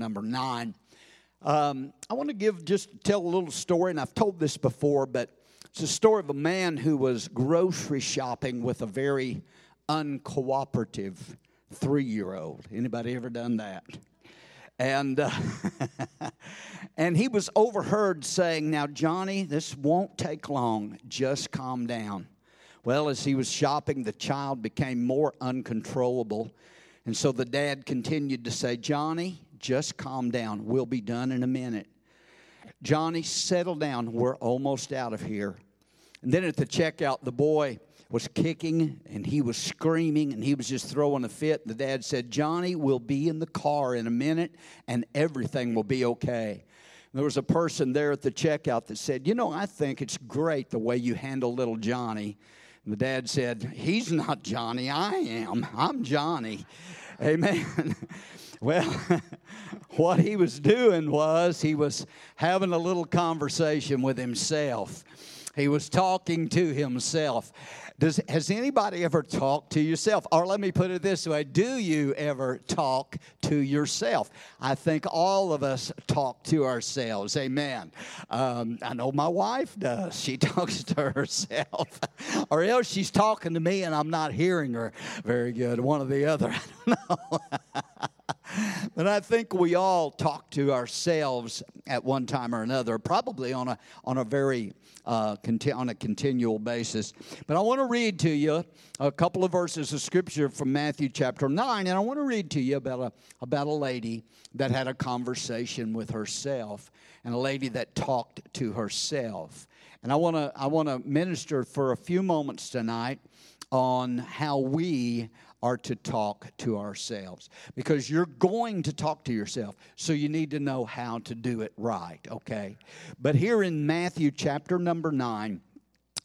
number 9. Um, I want to give just tell a little story, and I've told this before, but it's a story of a man who was grocery shopping with a very uncooperative three year old. Anybody ever done that? And, uh, and he was overheard saying, Now, Johnny, this won't take long. Just calm down. Well, as he was shopping, the child became more uncontrollable. And so the dad continued to say, Johnny, just calm down. We'll be done in a minute. Johnny, settle down. We're almost out of here. And then at the checkout, the boy was kicking and he was screaming and he was just throwing a fit. The dad said, Johnny, we'll be in the car in a minute and everything will be okay. There was a person there at the checkout that said, You know, I think it's great the way you handle little Johnny. And the dad said, He's not Johnny, I am. I'm Johnny. Amen. Well, what he was doing was he was having a little conversation with himself. He was talking to himself. Does, has anybody ever talked to yourself? Or let me put it this way Do you ever talk to yourself? I think all of us talk to ourselves. Amen. Um, I know my wife does. She talks to herself. or else she's talking to me and I'm not hearing her very good. One or the other. I don't know. But I think we all talk to ourselves at one time or another, probably on a on a very uh, conti- on a continual basis. But I want to read to you a couple of verses of scripture from Matthew chapter 9, and I want to read to you about a, about a lady that had a conversation with herself and a lady that talked to herself. And I want to I want to minister for a few moments tonight on how we are to talk to ourselves. Because you're going to talk to yourself so you need to know how to do it right okay? But here in matthew chapter number 9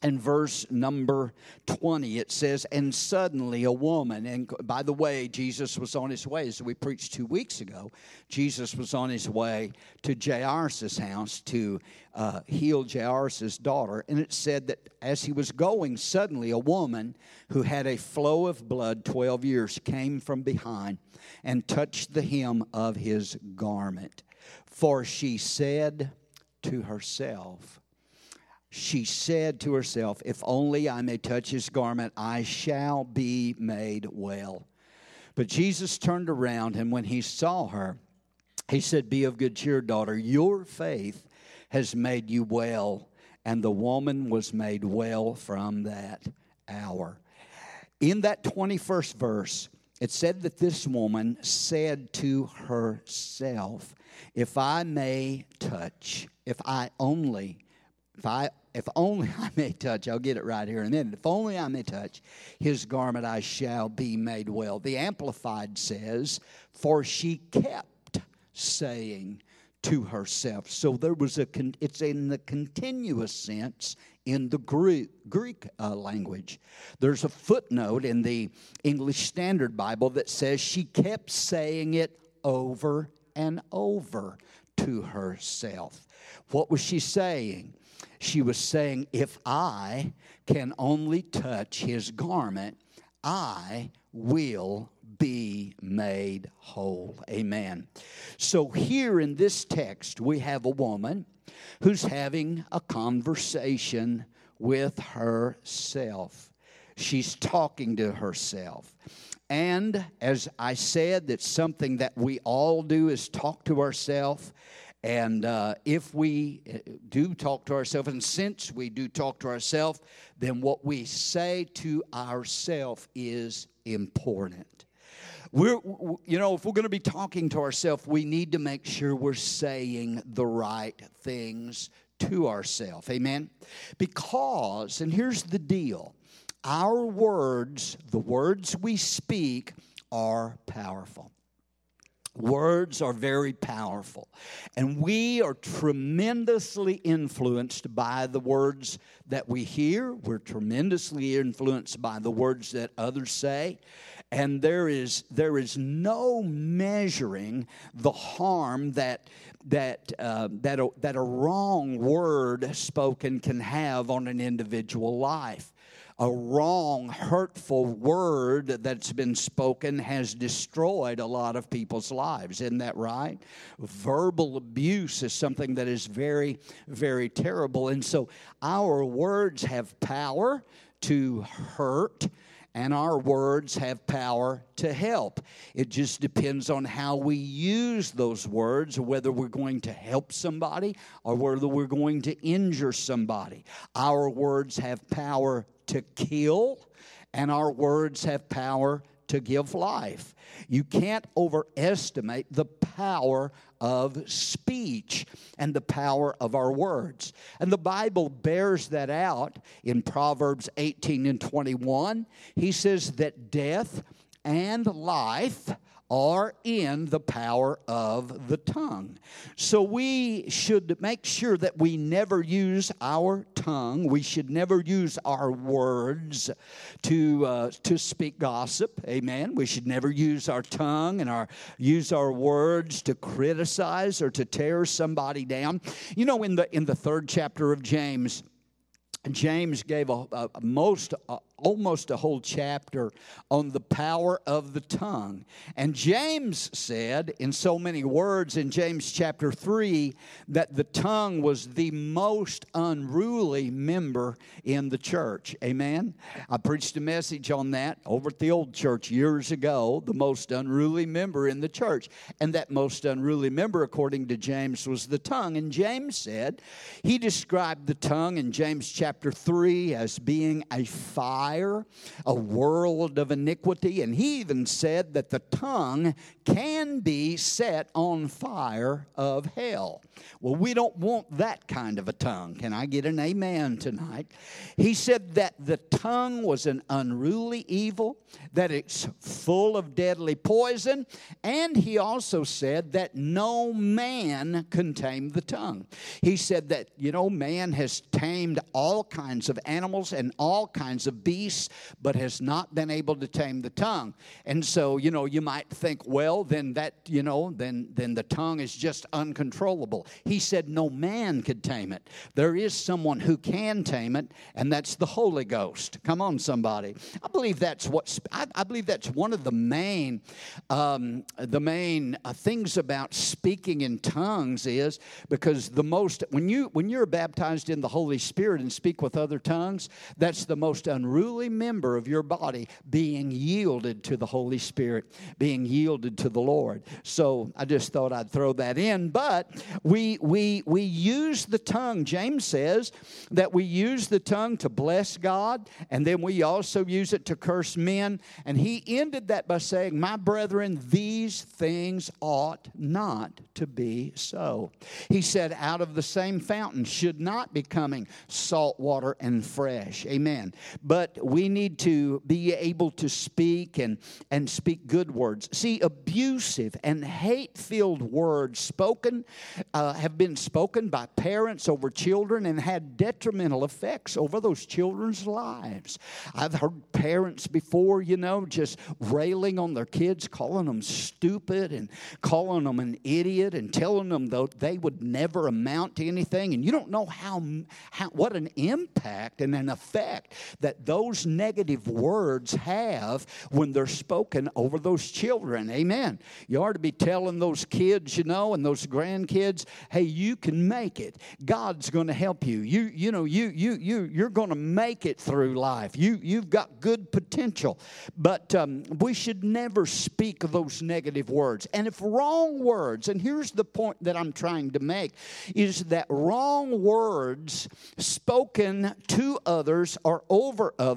and verse number 20 it says and suddenly a woman and by the way jesus was on his way as we preached two weeks ago jesus was on his way to jairus' house to uh, heal jairus' daughter and it said that as he was going suddenly a woman who had a flow of blood 12 years came from behind and touched the hem of his garment. For she said to herself she said to herself, If only I may touch his garment, I shall be made well. But Jesus turned around, and when he saw her, he said, Be of good cheer, daughter. Your faith has made you well. And the woman was made well from that hour. In that 21st verse, it said that this woman said to herself, If I may touch, if I only, if I if only I may touch, I'll get it right here in a minute. If only I may touch his garment, I shall be made well. The Amplified says, For she kept saying to herself. So there was a, con- it's in the continuous sense in the Greek, Greek uh, language. There's a footnote in the English Standard Bible that says she kept saying it over and over to herself. What was she saying? She was saying, If I can only touch his garment, I will be made whole. Amen. So, here in this text, we have a woman who's having a conversation with herself. She's talking to herself. And as I said, that's something that we all do is talk to ourselves. And uh, if we uh, do talk to ourselves, and since we do talk to ourselves, then what we say to ourselves is important. We're, you know, if we're going to be talking to ourselves, we need to make sure we're saying the right things to ourselves. Amen? Because, and here's the deal our words, the words we speak, are powerful. Words are very powerful. And we are tremendously influenced by the words that we hear. We're tremendously influenced by the words that others say. And there is, there is no measuring the harm that, that, uh, that, a, that a wrong word spoken can have on an individual life. A wrong, hurtful word that's been spoken has destroyed a lot of people's lives. Isn't that right? Verbal abuse is something that is very, very terrible. And so our words have power to hurt and our words have power to help. It just depends on how we use those words, whether we're going to help somebody or whether we're going to injure somebody. Our words have power to kill, and our words have power to give life. You can't overestimate the power of speech and the power of our words. And the Bible bears that out in Proverbs 18 and 21. He says that death and life are in the power of the tongue. So we should make sure that we never use our tongue. We should never use our words to uh, to speak gossip. Amen. We should never use our tongue and our use our words to criticize or to tear somebody down. You know, in the in the third chapter of James. James gave a, a most uh, almost a whole chapter on the power of the tongue. And James said, in so many words in James chapter 3, that the tongue was the most unruly member in the church. Amen? I preached a message on that over at the old church years ago, the most unruly member in the church. And that most unruly member, according to James, was the tongue. And James said, he described the tongue in James chapter 3 as being a fire fire, a world of iniquity. And he even said that the tongue can be set on fire of hell. Well, we don't want that kind of a tongue. Can I get an amen tonight? He said that the tongue was an unruly evil, that it's full of deadly poison, and he also said that no man can tame the tongue. He said that, you know, man has tamed all kinds of animals and all kinds of beasts, but has not been able to tame the tongue. And so, you know, you might think, well, then that, you know, then then the tongue is just uncontrollable. He said no man could tame it. There is someone who can tame it, and that's the Holy Ghost. Come on, somebody. I believe that's what I, I believe that's one of the main um, the main uh, things about speaking in tongues is because the most when you when you're baptized in the Holy Spirit and speak with other tongues, that's the most unruly member of your body being yielded to the Holy Spirit, being yielded to the Lord. So I just thought I'd throw that in. But we we we use the tongue. James says that we use the tongue to bless God, and then we also use it to curse men. And he ended that by saying, My brethren, these things ought not to be so. He said, Out of the same fountain should not be coming salt water and fresh. Amen. But we need to be able to speak and, and speak good words. See, abusive and hate filled words spoken uh, have been spoken by parents over children and had detrimental effects over those children's lives. I've heard parents before, you know, just railing on their kids, calling them stupid and calling them an idiot and telling them that they would never amount to anything. And you don't know how, how what an impact and an effect that those negative words have when they're spoken over those children. Amen. You ought to be telling those kids, you know, and those grandkids, hey, you can make it. God's going to help you. You, you know, you, you, you, you're going to make it through life. You, you've got good potential. But um, we should never speak those negative words. And if wrong words, and here's the point that I'm trying to make, is that wrong words spoken to others or over others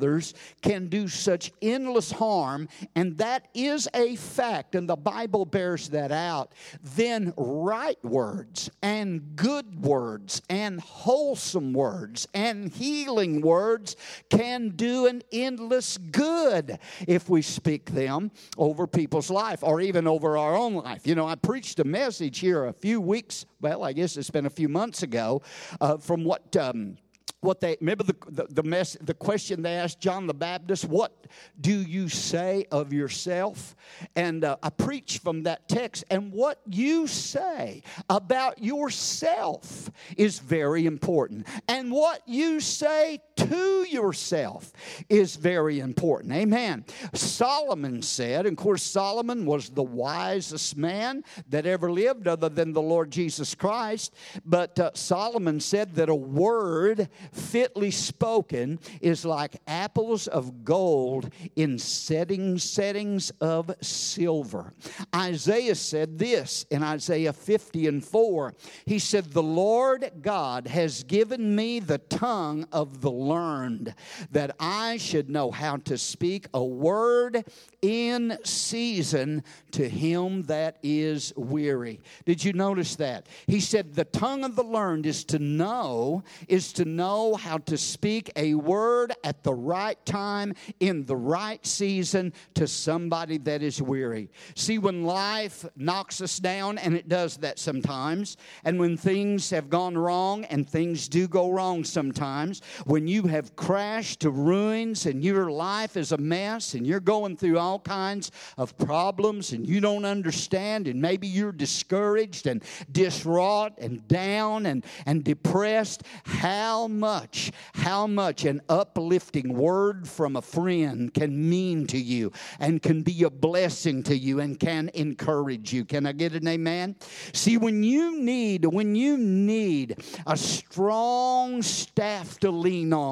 can do such endless harm, and that is a fact, and the Bible bears that out, then right words and good words and wholesome words and healing words can do an endless good if we speak them over people's life or even over our own life. You know, I preached a message here a few weeks, well, I guess it's been a few months ago, uh, from what. Um, what they remember the the, the, mess, the question they asked John the Baptist, "What do you say of yourself?" And uh, I preach from that text. And what you say about yourself is very important, and what you say to yourself is very important. Amen. Solomon said, and of course, Solomon was the wisest man that ever lived, other than the Lord Jesus Christ. But uh, Solomon said that a word fitly spoken is like apples of gold in settings, settings of silver. Isaiah said this in Isaiah 50 and 4. He said, The Lord God has given me the tongue of the learned, that I should know how to speak a word in season to him that is weary. Did you notice that? He said, The tongue of the learned is to know, is to know how to speak a word at the right time, in the right season to somebody that is weary. See, when life knocks us down, and it does that sometimes, and when things have gone wrong, and things do go wrong sometimes, when you have crashed to ruins and your life is a mess and you're going through all kinds of problems and you don't understand, and maybe you're discouraged and distraught and down and, and depressed, how much, how much an uplifting word from a friend can mean to you and can be a blessing to you and can encourage you. Can I get an amen? See, when you need, when you need a strong staff to lean on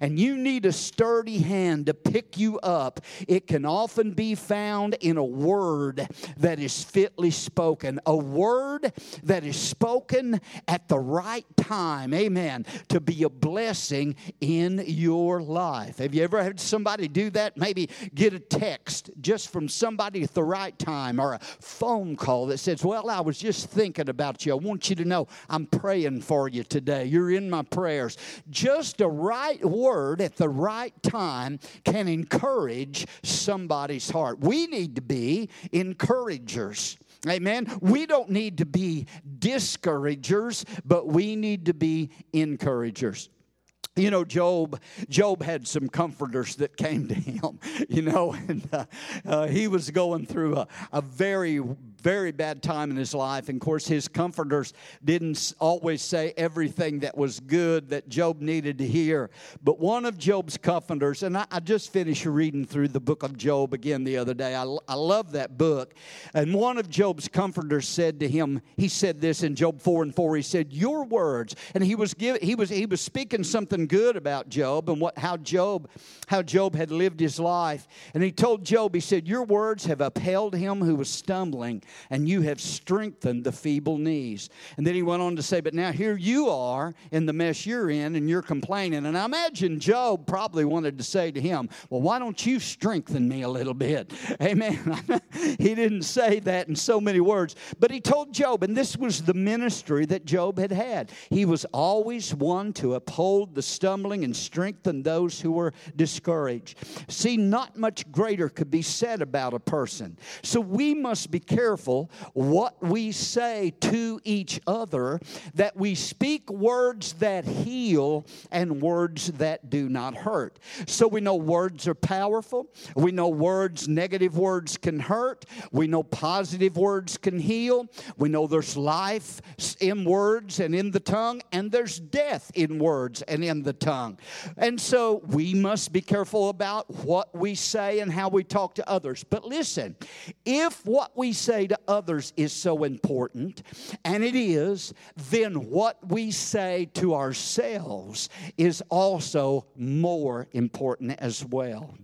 and you need a sturdy hand to pick you up, it can often be found in a word that is fitly spoken, a word that is spoken at the right time, amen, to be a blessing in your life. Have you ever had somebody do that? Maybe get a text just from somebody at the right time or a phone call that says, Well, I was just thinking about you. I want you to know I'm praying for you today. You're in my prayers. Just a right word at the right time can encourage somebody's heart. We need to be encouragers. Amen. We don't need to be discouragers, but we need to be encouragers you know job job had some comforters that came to him you know and uh, uh, he was going through a, a very very bad time in his life. And of course, his comforters didn't always say everything that was good that Job needed to hear. But one of Job's comforters, and I, I just finished reading through the book of Job again the other day. I, I love that book. And one of Job's comforters said to him, he said this in Job 4 and 4. He said, Your words. And he was give, he was he was speaking something good about Job and what how Job, how Job had lived his life. And he told Job, he said, Your words have upheld him who was stumbling and you have strengthened the feeble knees. And then he went on to say, But now here you are in the mess you're in, and you're complaining. And I imagine Job probably wanted to say to him, Well, why don't you strengthen me a little bit? Amen. he didn't say that in so many words, but he told Job, and this was the ministry that Job had had. He was always one to uphold the stumbling and strengthen those who were discouraged. See, not much greater could be said about a person. So we must be careful careful what we say to each other, that we speak words that heal and words that do not hurt. So we know words are powerful. We know words, negative words can hurt. We know positive words can heal. We know there's life in words and in the tongue, and there's death in words and in the tongue. And so we must be careful about what we say and how we talk to others. But listen, if what we say to others is so important, and it is, then what we say to ourselves is also more important as well.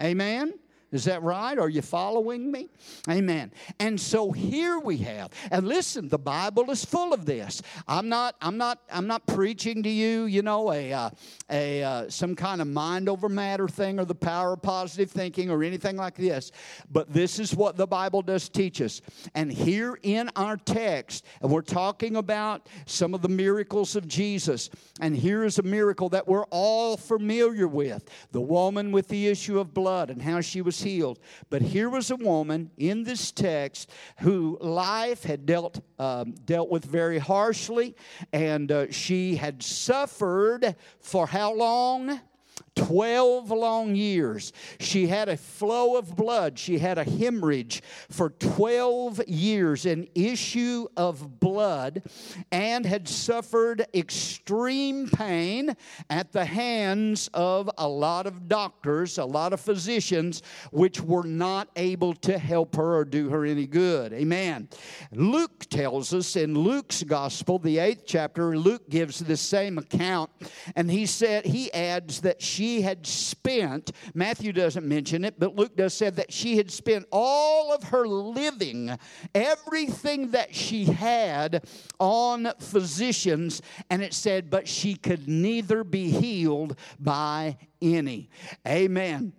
Amen? Is that right? Are you following me? Amen. And so here we have, and listen, the Bible is full of this. I'm not, I'm not, I'm not preaching to you, you know, a, uh, a uh, some kind of mind over matter thing or the power of positive thinking or anything like this. But this is what the Bible does teach us. And here in our text, and we're talking about some of the miracles of Jesus. And here is a miracle that we're all familiar with: the woman with the issue of blood and how she was healed. But here was a woman in this text who life had dealt, um, dealt with very harshly, and uh, she had suffered for how long? 12 long years. She had a flow of blood. She had a hemorrhage for 12 years, an issue of blood, and had suffered extreme pain at the hands of a lot of doctors, a lot of physicians, which were not able to help her or do her any good. Amen. Luke tells us in Luke's gospel, the eighth chapter, Luke gives the same account, and he said, he adds that she had spent, Matthew doesn't mention it, but Luke does said that she had spent all of her living, everything that she had on physicians, and it said, but she could neither be healed by any. Amen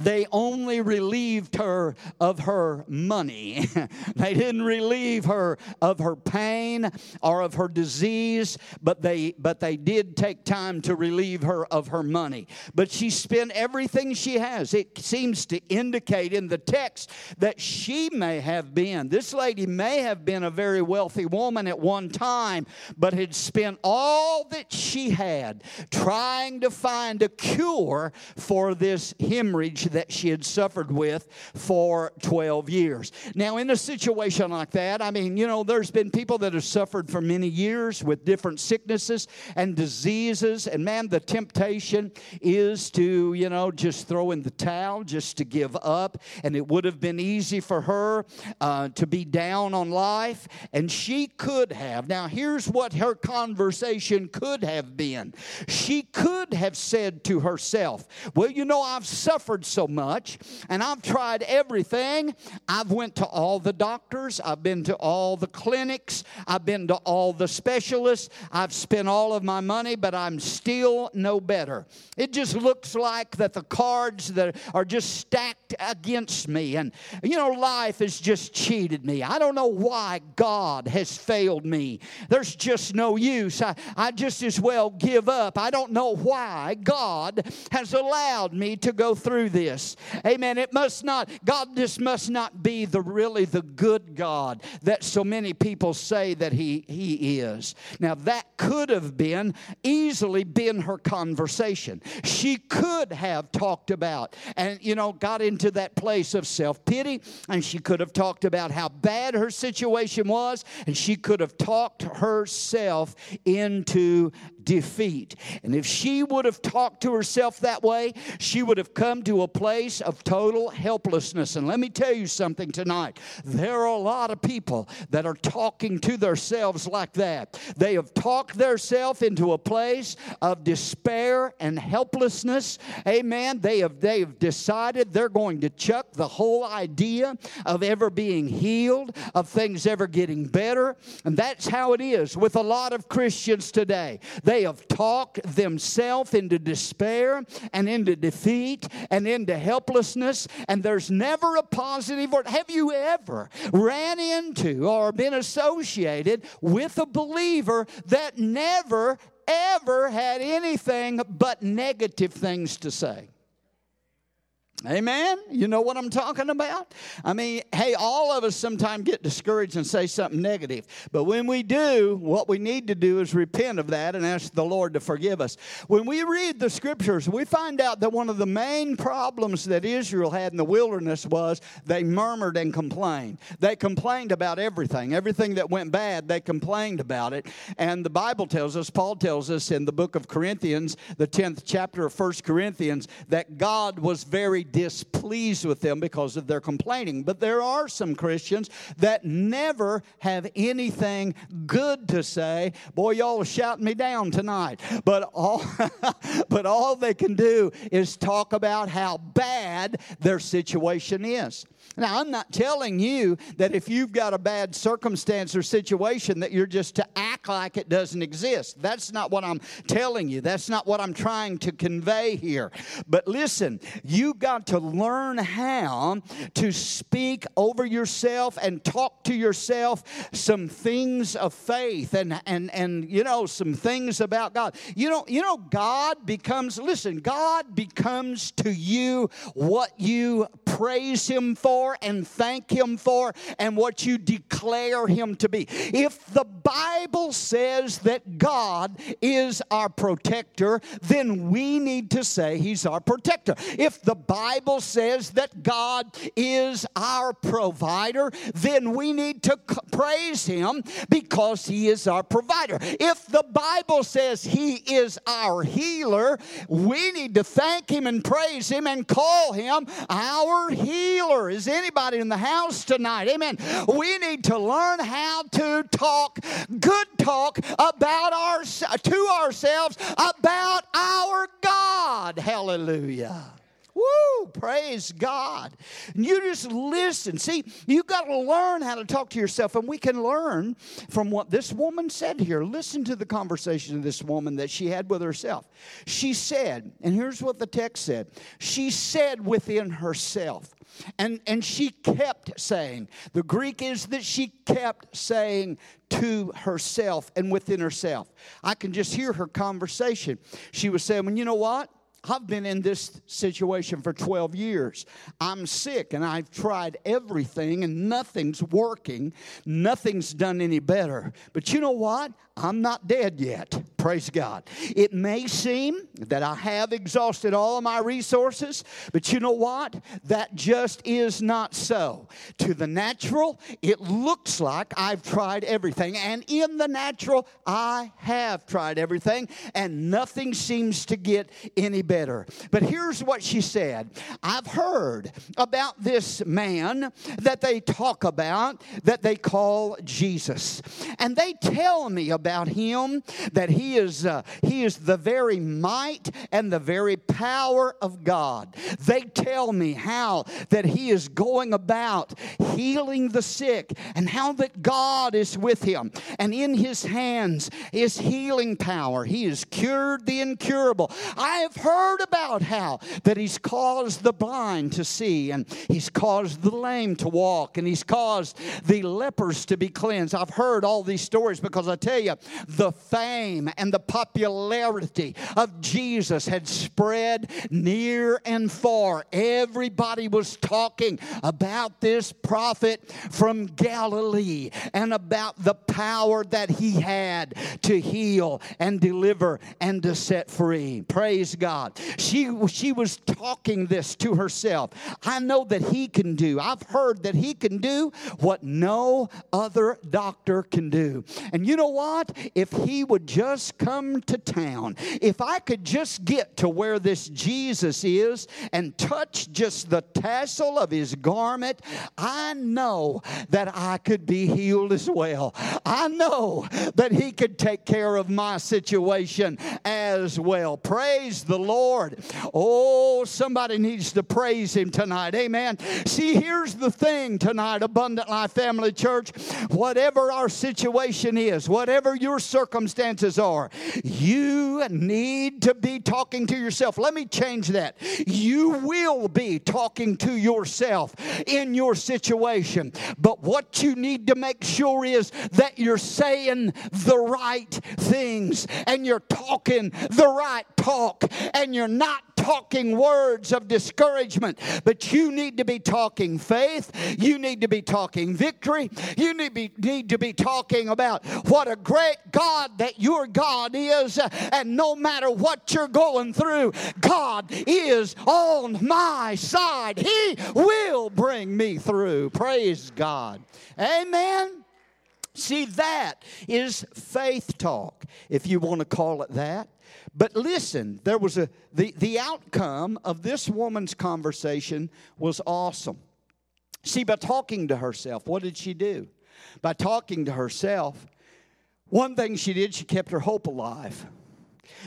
they only relieved her of her money. they didn't relieve her of her pain or of her disease, but they but they did take time to relieve her of her money. But she spent everything she has. It seems to indicate in the text that she may have been this lady may have been a very wealthy woman at one time, but had spent all that she had trying to find a cure for this hemorrhage that she had suffered with for 12 years. Now, in a situation like that, I mean, you know, there's been people that have suffered for many years with different sicknesses and diseases, and man, the temptation is to, you know, just throw in the towel, just to give up. And it would have been easy for her uh, to be down on life, and she could have. Now, here's what her conversation could have been she could have said to herself, Well, you know, I've suffered so much and I've tried everything. I've went to all the doctors, I've been to all the clinics, I've been to all the specialists. I've spent all of my money, but I'm still no better. It just looks like that the cards that are just stacked against me and you know life has just cheated me. I don't know why God has failed me. There's just no use. I, I just as well give up. I don't know why God has allowed me to go through this. Amen. It must not, God this must not be the really the good God that so many people say that He, he is. Now, that could have been easily been her conversation. She could have talked about and, you know, got into that place of self pity, and she could have talked about how bad her situation was, and she could have talked herself into defeat. And if she would have talked to herself that way, she would have come to a place of total helplessness. And let me tell you something tonight there are a lot of people that are talking to themselves like that. They have talked themselves into a place of despair and helplessness. Amen. They have, they have decided they're going to chuck the whole idea of ever being healed, of things ever getting better. And that's how it is with a lot of Christians today. They have talked themselves into despair and into defeat and into helplessness, and there's never a positive word. Have you ever ran into or been associated with a believer that never, ever had anything but negative things to say? Amen. You know what I'm talking about? I mean, hey, all of us sometimes get discouraged and say something negative. But when we do, what we need to do is repent of that and ask the Lord to forgive us. When we read the scriptures, we find out that one of the main problems that Israel had in the wilderness was they murmured and complained. They complained about everything. Everything that went bad, they complained about it. And the Bible tells us, Paul tells us in the book of Corinthians, the 10th chapter of First Corinthians, that God was very displeased with them because of their complaining. But there are some Christians that never have anything good to say. Boy, y'all are shouting me down tonight. But all, but all they can do is talk about how bad their situation is. Now, I'm not telling you that if you've got a bad circumstance or situation that you're just to act like it doesn't exist. That's not what I'm telling you. That's not what I'm trying to convey here. But listen, you got to learn how to speak over yourself and talk to yourself some things of faith and, and, and you know, some things about God. You know, you know, God becomes, listen, God becomes to you what you praise Him for and thank Him for and what you declare Him to be. If the Bible says that God is our protector, then we need to say He's our protector. If the Bible says that God is our provider, then we need to praise Him because He is our provider. If the Bible says He is our healer, we need to thank Him and praise Him and call Him our healer. Is anybody in the house tonight? Amen. We need to learn how to talk good talk about our to ourselves about our God. Hallelujah. Woo! Praise God. And you just listen. See, you got to learn how to talk to yourself, and we can learn from what this woman said here. Listen to the conversation of this woman that she had with herself. She said, and here's what the text said she said within herself, and, and she kept saying, the Greek is that she kept saying to herself and within herself. I can just hear her conversation. She was saying, well, you know what? I've been in this situation for 12 years. I'm sick and I've tried everything and nothing's working. Nothing's done any better. But you know what? I'm not dead yet. Praise God. It may seem that I have exhausted all of my resources, but you know what? That just is not so. To the natural, it looks like I've tried everything. And in the natural, I have tried everything, and nothing seems to get any better. But here's what she said I've heard about this man that they talk about that they call Jesus. And they tell me about about him that he is, uh, he is the very might and the very power of God. They tell me how that he is going about healing the sick and how that God is with him and in his hands is healing power. He has cured the incurable. I have heard about how that he's caused the blind to see and he's caused the lame to walk and he's caused the lepers to be cleansed. I've heard all these stories because I tell you, the fame and the popularity of Jesus had spread near and far. Everybody was talking about this prophet from Galilee and about the power that he had to heal and deliver and to set free. Praise God. She, she was talking this to herself. I know that he can do, I've heard that he can do what no other doctor can do. And you know if he would just come to town, if I could just get to where this Jesus is and touch just the tassel of his garment, I know that I could be healed as well. I know that he could take care of my situation as well. Praise the Lord. Oh, somebody needs to praise him tonight. Amen. See, here's the thing tonight, Abundant Life Family Church. Whatever our situation is, whatever your circumstances are. You need to be talking to yourself. Let me change that. You will be talking to yourself in your situation. But what you need to make sure is that you're saying the right things and you're talking the right talk and you're not talking words of discouragement, but you need to be talking faith. You need to be talking victory. You need, be, need to be talking about what a God that your God is. And no matter what you're going through, God is on my side. He will bring me through. Praise God. Amen. See, that is faith talk, if you want to call it that. But listen, there was a the, the outcome of this woman's conversation was awesome. See, by talking to herself, what did she do? By talking to herself, one thing she did, she kept her hope alive.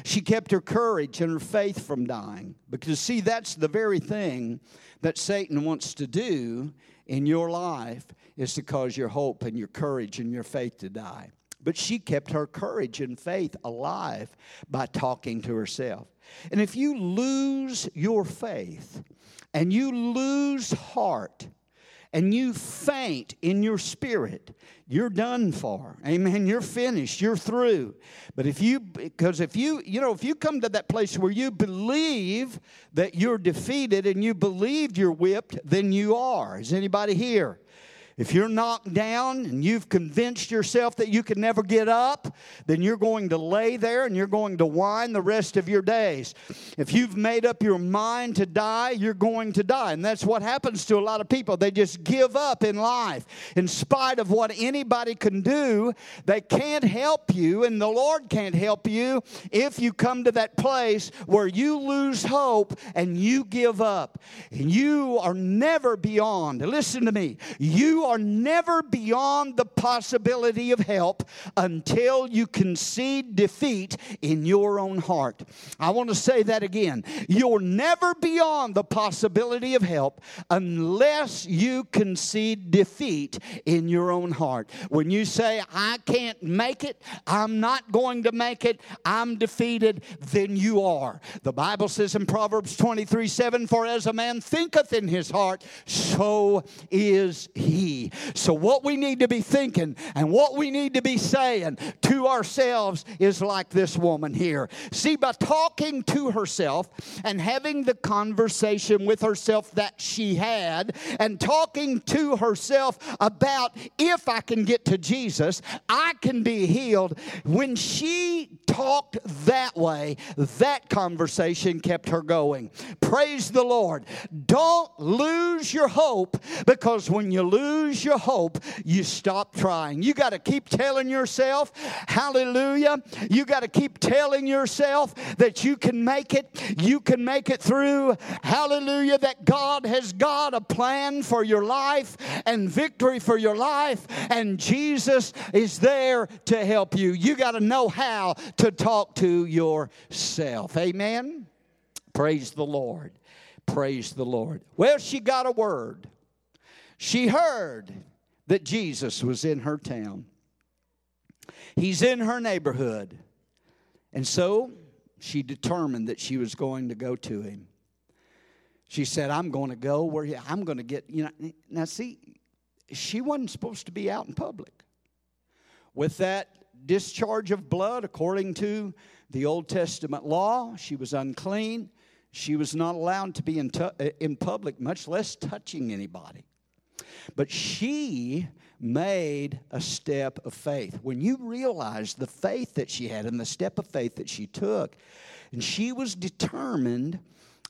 She kept her courage and her faith from dying. Because, see, that's the very thing that Satan wants to do in your life is to cause your hope and your courage and your faith to die. But she kept her courage and faith alive by talking to herself. And if you lose your faith and you lose heart, and you faint in your spirit, you're done for. Amen. You're finished. You're through. But if you, because if you, you know, if you come to that place where you believe that you're defeated and you believe you're whipped, then you are. Is anybody here? If you're knocked down and you've convinced yourself that you can never get up, then you're going to lay there and you're going to whine the rest of your days. If you've made up your mind to die, you're going to die. And that's what happens to a lot of people. They just give up in life. In spite of what anybody can do, they can't help you, and the Lord can't help you if you come to that place where you lose hope and you give up. And you are never beyond, listen to me, you are never beyond the possibility of help until you concede defeat in your own heart. I want to say that again. You're never beyond the possibility of help unless you concede defeat in your own heart. When you say, I can't make it, I'm not going to make it, I'm defeated, then you are. The Bible says in Proverbs 23 7, For as a man thinketh in his heart, so is he. So, what we need to be thinking and what we need to be saying to ourselves is like this woman here. See, by talking to herself and having the conversation with herself that she had, and talking to herself about if I can get to Jesus, I can be healed. When she talked that way, that conversation kept her going. Praise the Lord. Don't lose your hope because when you lose your hope, you stop trying. You got to keep telling yourself, hallelujah. You got to keep telling yourself that you can make it. You can make it through. Hallelujah. That God has got a plan for your life and victory for your life, and Jesus is there to help you. You got to know how to talk to yourself. Amen. Praise the Lord. Praise the Lord. Well, she got a word. She heard that Jesus was in her town. He's in her neighborhood. And so she determined that she was going to go to him. She said, I'm going to go where he, I'm going to get, you know. Now, see, she wasn't supposed to be out in public. With that discharge of blood, according to the Old Testament law, she was unclean. She was not allowed to be in, tu- in public, much less touching anybody. But she made a step of faith. When you realize the faith that she had and the step of faith that she took, and she was determined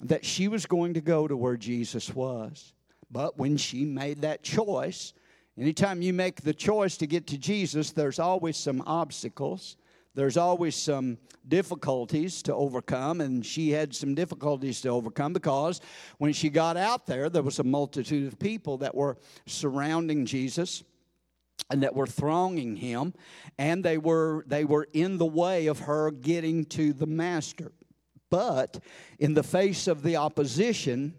that she was going to go to where Jesus was. But when she made that choice, anytime you make the choice to get to Jesus, there's always some obstacles there's always some difficulties to overcome, and she had some difficulties to overcome because when she got out there, there was a multitude of people that were surrounding Jesus and that were thronging him and they were they were in the way of her getting to the master. But in the face of the opposition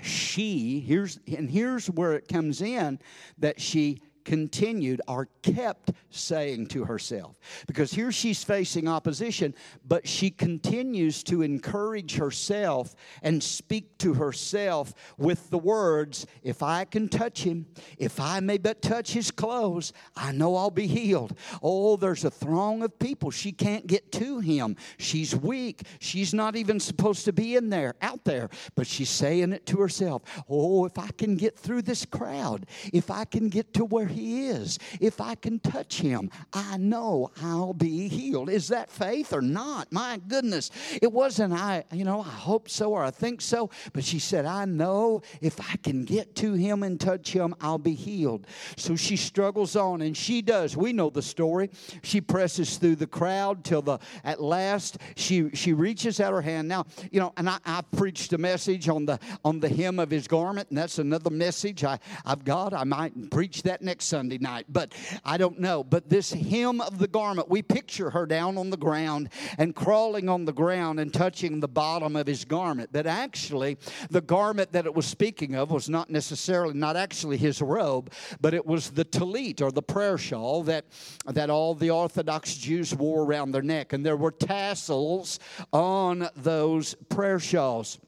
she here's and here's where it comes in that she continued or kept saying to herself. Because here she's facing opposition, but she continues to encourage herself and speak to herself with the words If I can touch him, if I may but touch his clothes, I know I'll be healed. Oh, there's a throng of people. She can't get to him. She's weak. She's not even supposed to be in there, out there, but she's saying it to herself. Oh, if I can get through this crowd, if I can get to where he is. If I can touch him, I know I'll be healed. Is that faith or not? My goodness. It wasn't, I, you know, I hope so or I think so, but she said, I know if I can get to him and touch him, I'll be healed. So she struggles on and she does. We know the story. She presses through the crowd till the, at last, she, she reaches out her hand. Now, you know, and I, I preached a message on the, on the hem of his garment, and that's another message I, I've got. I might preach that next Sunday night, but I don't know. But this hem of the garment, we picture her down on the ground and crawling on the ground and touching the bottom of his garment. But actually, the garment that it was speaking of was not necessarily, not actually his robe, but it was the tallit or the prayer shawl that, that all the Orthodox Jews wore around their neck. And there were tassels on those prayer shawls.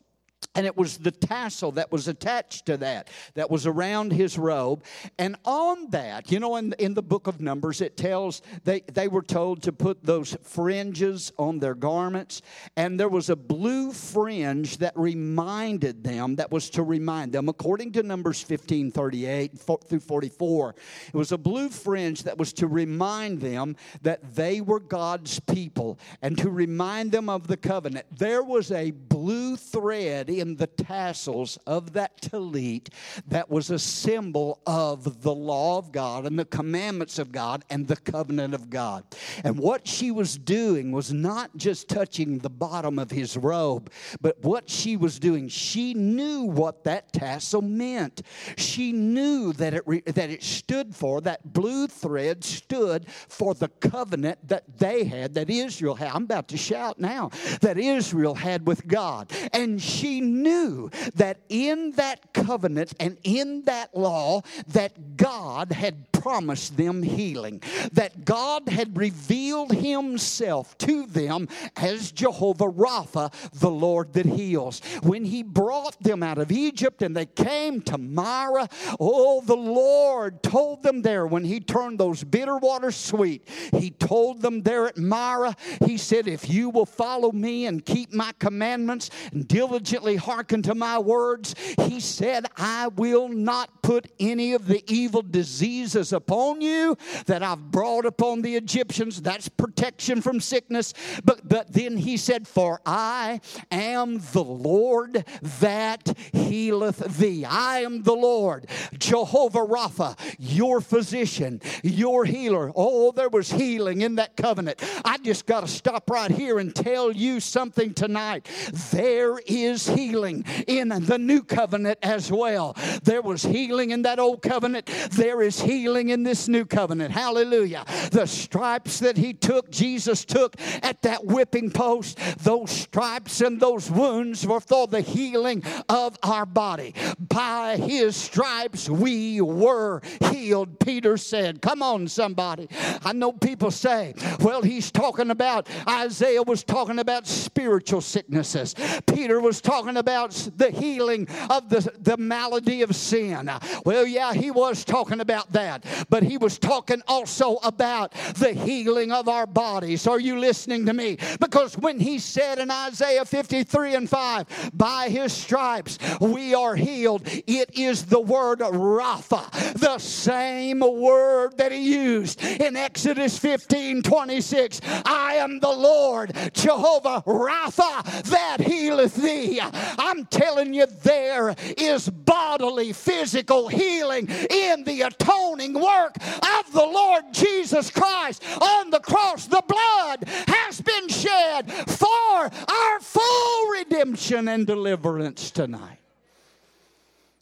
And it was the tassel that was attached to that, that was around his robe. And on that, you know, in, in the book of Numbers, it tells they, they were told to put those fringes on their garments. And there was a blue fringe that reminded them, that was to remind them, according to Numbers 15 38 through 44, it was a blue fringe that was to remind them that they were God's people and to remind them of the covenant. There was a blue thread in the tassels of that tallit that was a symbol of the law of God and the commandments of God and the covenant of God. And what she was doing was not just touching the bottom of his robe, but what she was doing, she knew what that tassel meant. She knew that it, re, that it stood for, that blue thread stood for the covenant that they had, that Israel had. I'm about to shout now, that Israel had with God. And she knew that in that covenant and in that law that God had promised them healing, that God had revealed himself to them as Jehovah Rapha, the Lord that heals. When he brought them out of Egypt and they came to Marah, oh, the Lord told them there when he turned those bitter waters sweet, he told them there at Marah, he said, If you will follow me and keep my commandments and diligently hearken to my words, he said, I will not put any of the evil diseases upon you that I've brought upon the Egyptians. That's protection from sickness. But, but then he said, For I am the Lord that healeth thee. I am the Lord, Jehovah Rapha, your physician, your healer. Oh, there was healing in that covenant. I just got to stop right here and tell you something tonight. There is healing in the new covenant as well. There was healing in that old covenant. There is healing in this new covenant. Hallelujah. The stripes that he took, Jesus took at that whipping post, those stripes and those wounds were for the healing of our body. By his stripes we were healed, Peter said. Come on, somebody. I know people say, well, he's talking about, Isaiah was talking about spiritual sicknesses. Peter was talking about the healing of the, the malady of sin. Well, yeah, he was talking about that, but he was talking also about the healing of our bodies. Are you listening to me? Because when he said in Isaiah 53 and 5, by his stripes we are healed, it is the word Rapha, the same word that he used in Exodus 15 26. I am the Lord, Jehovah Rapha, that healeth thee. I'm telling you, there is bodily, physical healing in the atoning work of the Lord Jesus Christ on the cross. The blood has been shed for our full redemption and deliverance tonight.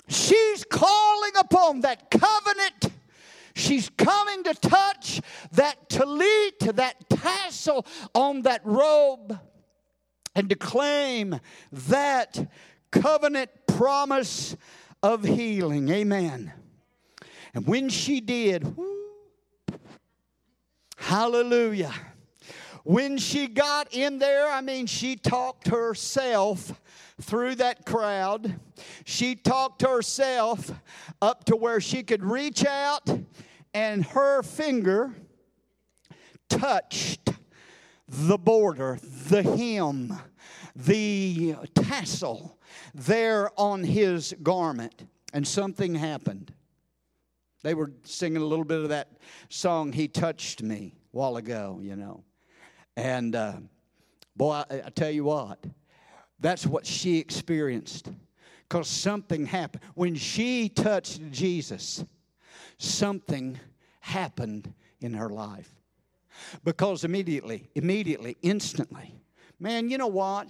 She's calling upon that covenant. She's coming to touch that tallit, that tassel on that robe, and to claim that covenant promise of healing. Amen. And when she did, hallelujah. When she got in there, I mean, she talked herself through that crowd. She talked herself up to where she could reach out and her finger touched the border, the hem, the tassel there on his garment. And something happened. They were singing a little bit of that song, He Touched Me, a while ago, you know. And uh, boy, I, I tell you what, that's what she experienced. Because something happened. When she touched Jesus, something happened in her life. Because immediately, immediately, instantly, man, you know what?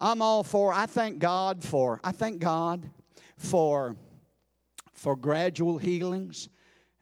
I'm all for, I thank God for, I thank God for, for gradual healings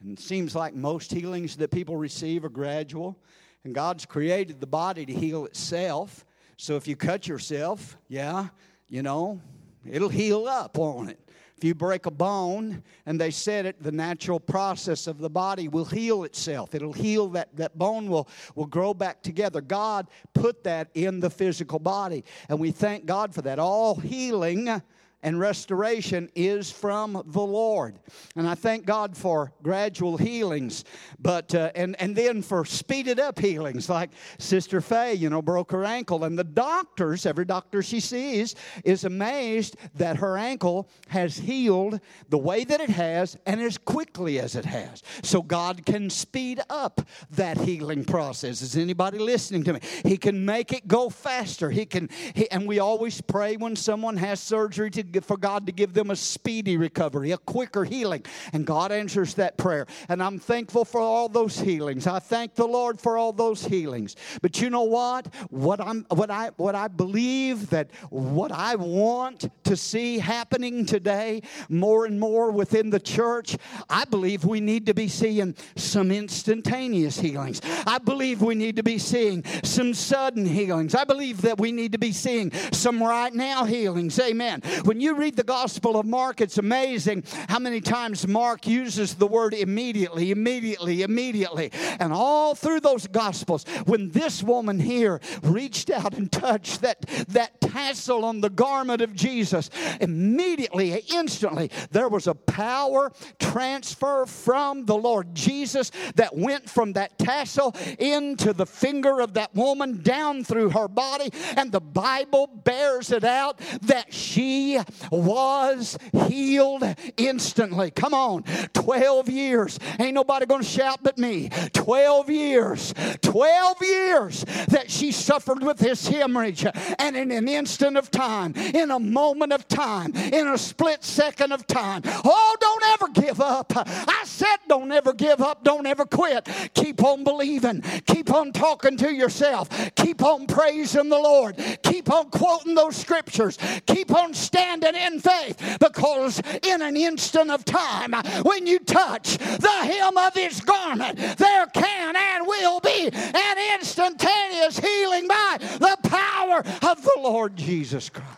And it seems like most healings that people receive are gradual. And God's created the body to heal itself. So if you cut yourself, yeah, you know, it'll heal up, won't it? If you break a bone and they said it, the natural process of the body will heal itself. It'll heal that, that bone will, will grow back together. God put that in the physical body. And we thank God for that. All healing and restoration is from the Lord. And I thank God for gradual healings, but uh, and and then for speeded up healings, like Sister Faye, you know, broke her ankle, and the doctors, every doctor she sees, is amazed that her ankle has healed the way that it has and as quickly as it has. So God can speed up that healing process. Is anybody listening to me? He can make it go faster. He can, he, and we always pray when someone has surgery to for God to give them a speedy recovery, a quicker healing. And God answers that prayer. And I'm thankful for all those healings. I thank the Lord for all those healings. But you know what? What I'm what I what I believe that what I want to see happening today more and more within the church, I believe we need to be seeing some instantaneous healings. I believe we need to be seeing some sudden healings. I believe that we need to be seeing some right now healings. Amen. When you read the Gospel of Mark, it's amazing how many times Mark uses the word immediately, immediately, immediately. And all through those Gospels, when this woman here reached out and touched that, that tassel on the garment of Jesus, immediately, instantly, there was a power transfer from the Lord Jesus that went from that tassel into the finger of that woman down through her body. And the Bible bears it out that she was healed instantly. Come on, 12 years. Ain't nobody going to shout but me. 12 years. 12 years that she suffered with this hemorrhage. And in an instant of time, in a moment of time, in a split second of time. Oh, don't ever give up. I said, don't ever give up. Don't ever quit. Keep on believing. Keep on talking to yourself. Keep on praising the Lord. Keep on quoting those scriptures. Keep on standing in faith because in an instant of time, when you touch the hem of his garment, there can and will be an instantaneous healing by the power of the Lord Jesus Christ.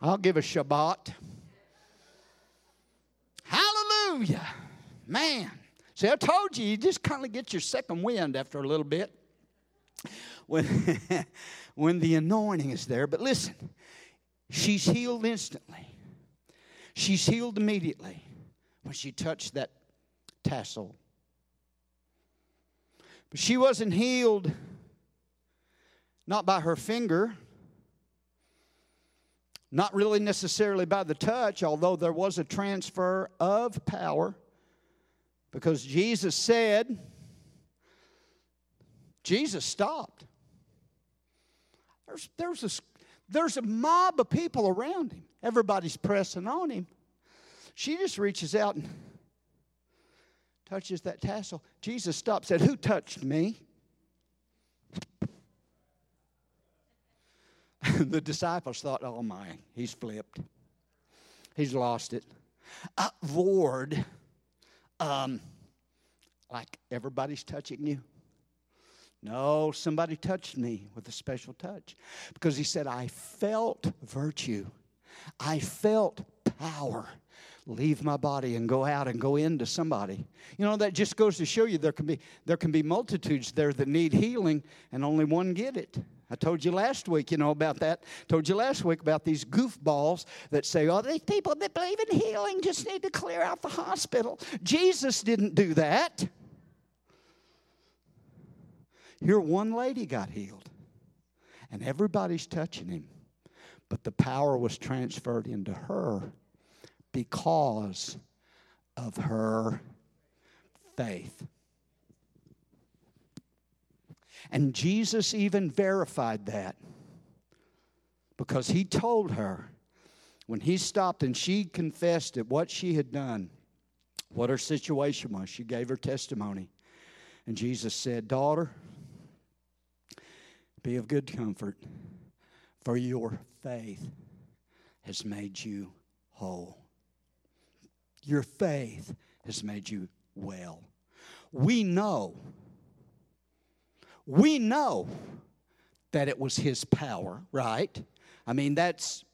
I'll give a Shabbat. Hallelujah. Man. See, I told you, you just kind of get your second wind after a little bit. When when the anointing is there. But listen, she's healed instantly. She's healed immediately when she touched that tassel. But she wasn't healed not by her finger, not really necessarily by the touch, although there was a transfer of power, because Jesus said, Jesus stopped. There's, there's, a, there's a mob of people around him. Everybody's pressing on him. She just reaches out and touches that tassel. Jesus stopped, said, Who touched me? the disciples thought, Oh my, he's flipped. He's lost it. Lord, um, like everybody's touching you. No, somebody touched me with a special touch because he said, I felt virtue. I felt power leave my body and go out and go into somebody. You know, that just goes to show you there can be there can be multitudes there that need healing and only one get it. I told you last week, you know, about that. Told you last week about these goofballs that say, oh, these people that believe in healing just need to clear out the hospital. Jesus didn't do that. Here, one lady got healed, and everybody's touching him, but the power was transferred into her because of her faith. And Jesus even verified that because he told her when he stopped and she confessed at what she had done, what her situation was. She gave her testimony. And Jesus said, Daughter, be of good comfort, for your faith has made you whole. Your faith has made you well. We know, we know that it was his power, right? I mean, that's,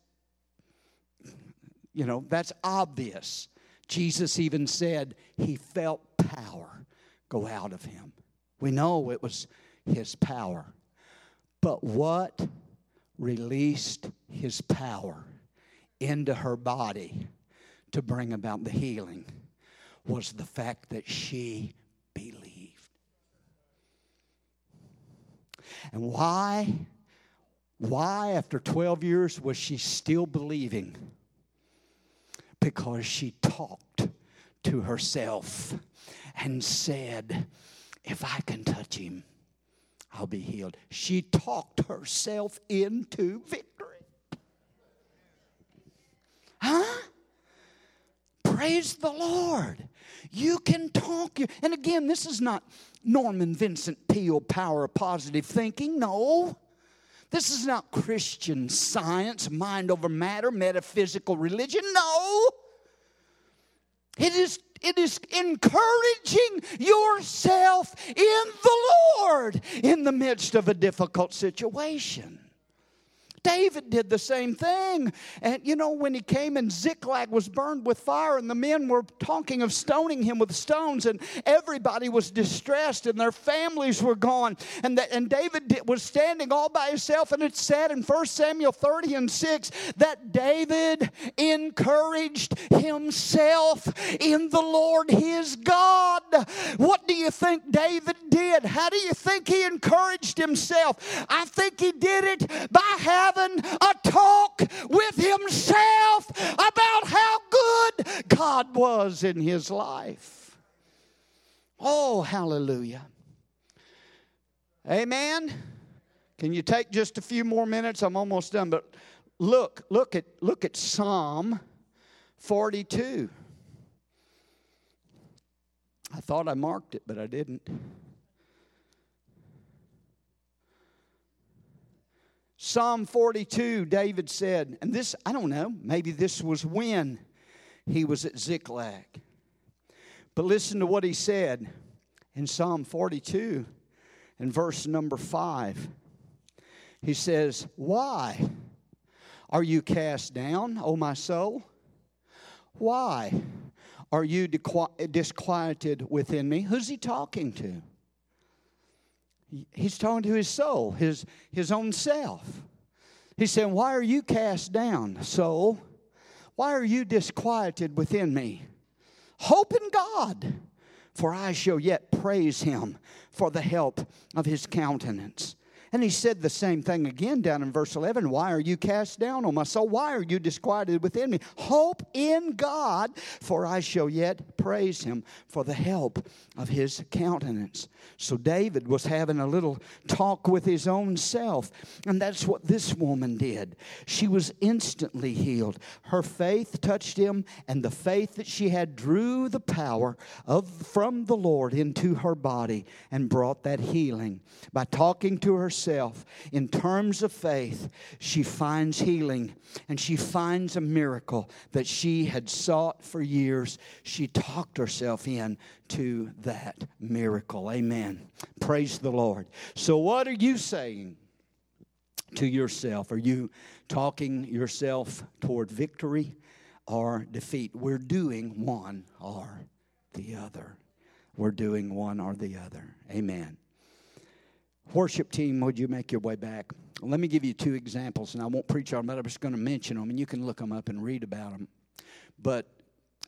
you know, that's obvious. Jesus even said he felt power go out of him. We know it was his power. But what released his power into her body to bring about the healing was the fact that she believed. And why? Why, after 12 years, was she still believing? Because she talked to herself and said, If I can touch him, I'll be healed. She talked herself into victory. Huh? Praise the Lord. You can talk. And again, this is not Norman Vincent Peale power of positive thinking. No. This is not Christian science, mind over matter, metaphysical religion. No. It is it is encouraging yourself in the Lord in the midst of a difficult situation. David did the same thing. And you know, when he came and Ziklag was burned with fire, and the men were talking of stoning him with stones, and everybody was distressed, and their families were gone. And, and David was standing all by himself, and it said in 1 Samuel 30 and 6 that David encouraged himself in the Lord his God. What do you think David did? How do you think he encouraged himself? I think he did it by having having a talk with himself about how good God was in his life. Oh, hallelujah. Amen. Can you take just a few more minutes? I'm almost done, but look, look at look at Psalm 42. I thought I marked it, but I didn't. Psalm 42, David said, and this, I don't know, maybe this was when he was at Ziklag. But listen to what he said in Psalm 42 in verse number 5. He says, Why are you cast down, O my soul? Why are you disquieted within me? Who's he talking to? He's talking to his soul, his, his own self. He's saying, Why are you cast down, soul? Why are you disquieted within me? Hope in God, for I shall yet praise him for the help of his countenance. And he said the same thing again down in verse 11 Why are you cast down, O my soul? Why are you disquieted within me? Hope in God, for I shall yet praise him for the help of his countenance. So David was having a little talk with his own self, and that's what this woman did. She was instantly healed. Her faith touched him, and the faith that she had drew the power of from the Lord into her body and brought that healing by talking to herself herself in terms of faith, she finds healing and she finds a miracle that she had sought for years. She talked herself in to that miracle. Amen. Praise the Lord. So, what are you saying? To yourself? Are you talking yourself toward victory or defeat? We're doing one or the other. We're doing one or the other. Amen. Worship team, would you make your way back? Let me give you two examples, and I won't preach on them, but I'm just going to mention them, and you can look them up and read about them. But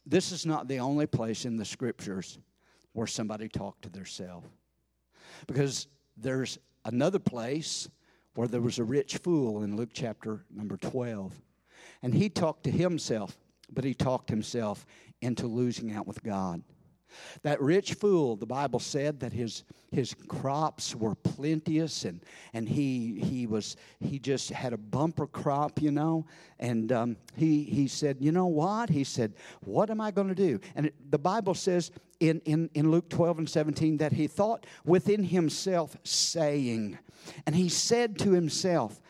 this is not the only place in the scriptures where somebody talked to theirself. Because there's another place where there was a rich fool in Luke chapter number 12. And he talked to himself, but he talked himself into losing out with God. That rich fool, the Bible said that his his crops were plenteous and and he he was he just had a bumper crop, you know. And um, he he said, you know what? He said, what am I going to do? And it, the Bible says in, in in Luke twelve and seventeen that he thought within himself, saying, and he said to himself,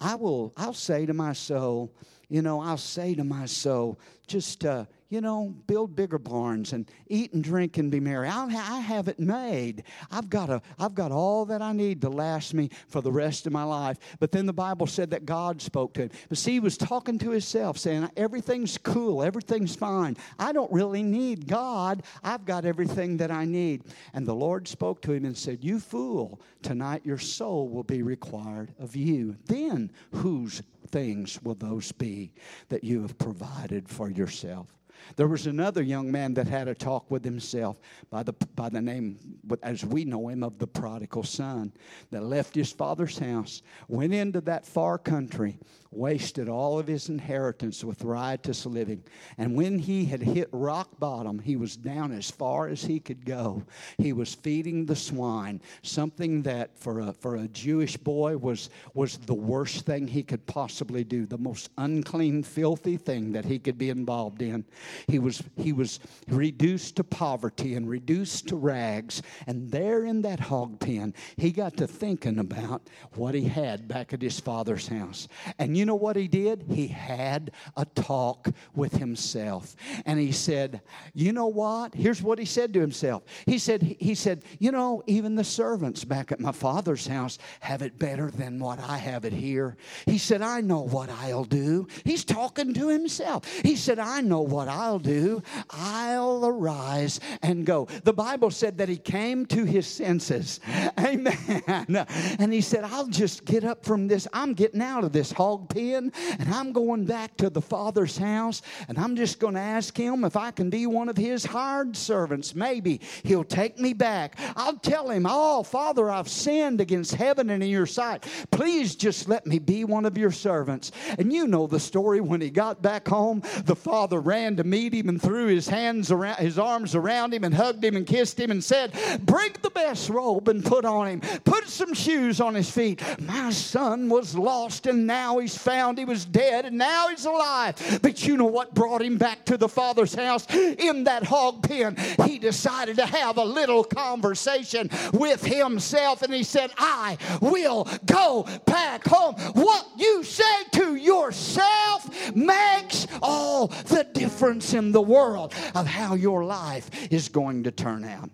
I will I'll say to my soul, you know, I'll say to my soul, just uh, you know, build bigger barns and eat and drink and be merry. I, have it made. I've got, a, I've got all that I need to last me for the rest of my life. But then the Bible said that God spoke to him. But see, he was talking to himself, saying, Everything's cool, everything's fine. I don't really need God. I've got everything that I need. And the Lord spoke to him and said, You fool, tonight your soul will be required of you. Then whose things will those be that you have provided for yourself? There was another young man that had a talk with himself by the, by the name, as we know him, of the prodigal son that left his father's house, went into that far country, wasted all of his inheritance with riotous living. And when he had hit rock bottom, he was down as far as he could go. He was feeding the swine, something that for a, for a Jewish boy was, was the worst thing he could possibly do, the most unclean, filthy thing that he could be involved in. He was, he was reduced to poverty and reduced to rags. And there in that hog pen, he got to thinking about what he had back at his father's house. And you know what he did? He had a talk with himself. And he said, You know what? Here's what he said to himself. He said, he said, You know, even the servants back at my father's house have it better than what I have it here. He said, I know what I'll do. He's talking to himself. He said, I know what I'll do. I'll arise and go. The Bible said that he came to his senses. Amen. And he said, I'll just get up from this. I'm getting out of this hog pen and I'm going back to the Father's house and I'm just going to ask him if I can be one of his hired servants. Maybe he'll take me back. I'll tell him, Oh, Father, I've sinned against heaven and in your sight. Please just let me be one of your servants. And you know the story when he got back home, the father ran to meet him and threw his hands around his arms around him and hugged him and kissed him and said, Bring the best robe and put on him. Put some shoes on his feet. My son was lost and now he's found. He was dead and now he's alive. But you know what brought him back to the father's house in that hog pen? He decided to have a little conversation with himself and he said, I will go back home. What you say to yourself makes all the difference in the world of how your life is going to turn out.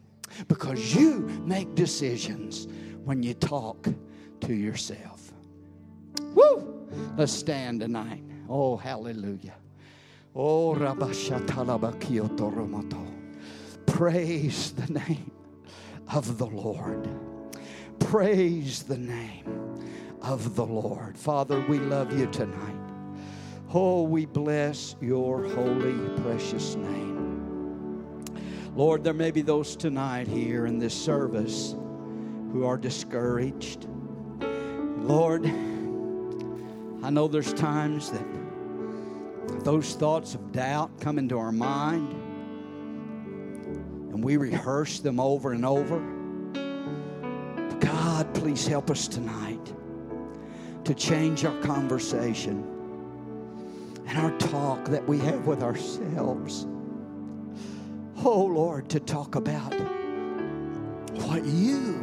Because you make decisions when you talk to yourself. Woo! Let's stand tonight. Oh, hallelujah. Oh, Praise the name of the Lord. Praise the name of the Lord. Father, we love you tonight. Oh, we bless your holy, precious name. Lord, there may be those tonight here in this service who are discouraged. Lord, I know there's times that those thoughts of doubt come into our mind and we rehearse them over and over. God, please help us tonight to change our conversation and our talk that we have with ourselves. Oh Lord, to talk about what you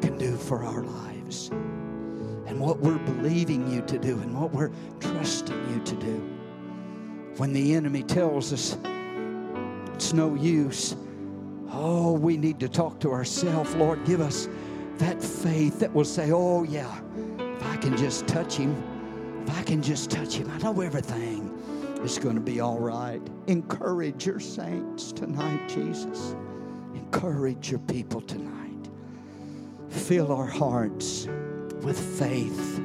can do for our lives and what we're believing you to do and what we're trusting you to do. When the enemy tells us it's no use, oh, we need to talk to ourselves. Lord, give us that faith that will say, oh, yeah, if I can just touch him if I can just touch him, I know everything is going to be all right. Encourage your saints tonight, Jesus. Encourage your people tonight. Fill our hearts with faith,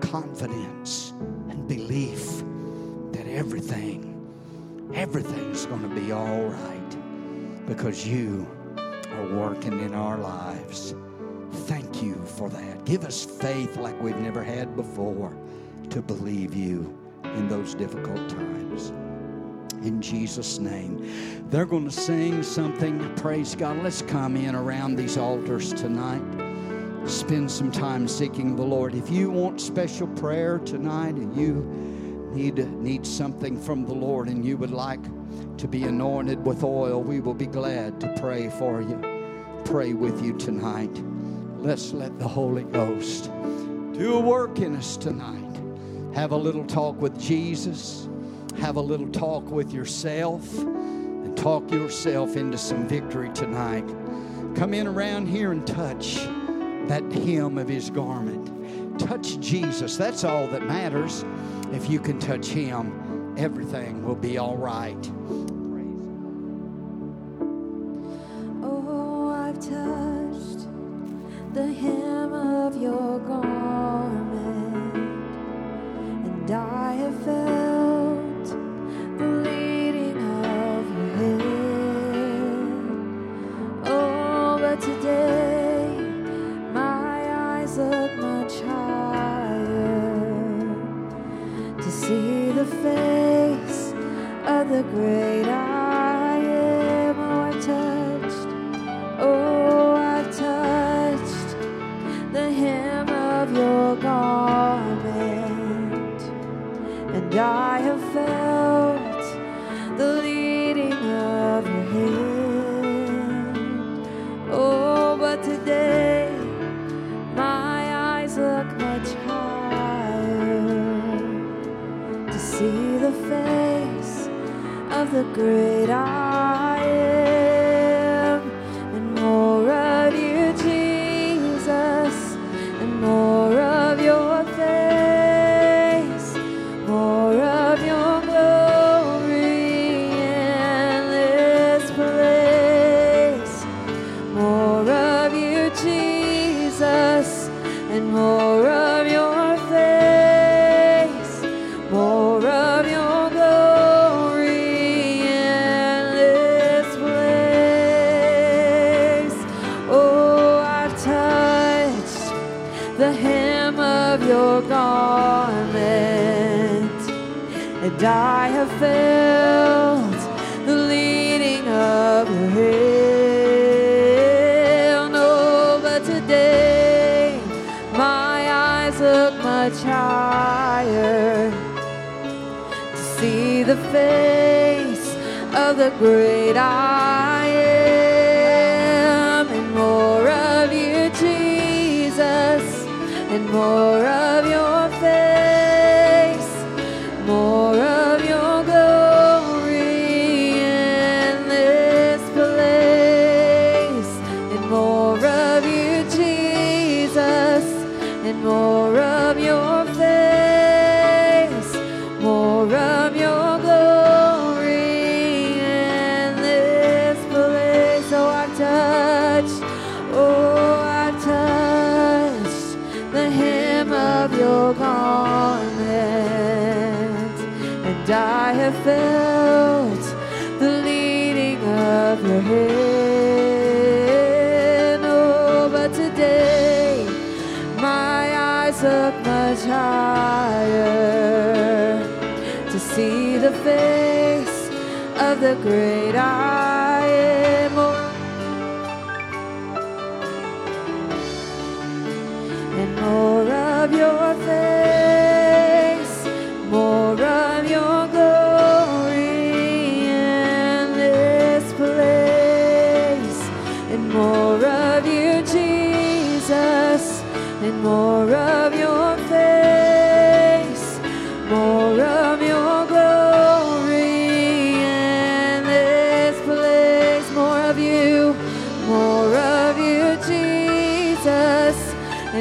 confidence, and belief that everything, everything's going to be all right because you are working in our lives. Thank you for that. Give us faith like we've never had before to believe you in those difficult times. In Jesus' name. They're going to sing something. Praise God. Let's come in around these altars tonight spend some time seeking the Lord. If you want special prayer tonight and you need, need something from the Lord and you would like to be anointed with oil, we will be glad to pray for you, pray with you tonight. Let's let the Holy Ghost do a work in us tonight. Have a little talk with Jesus, have a little talk with yourself, and talk yourself into some victory tonight. Come in around here and touch that hem of his garment. Touch Jesus. That's all that matters. If you can touch him, everything will be all right.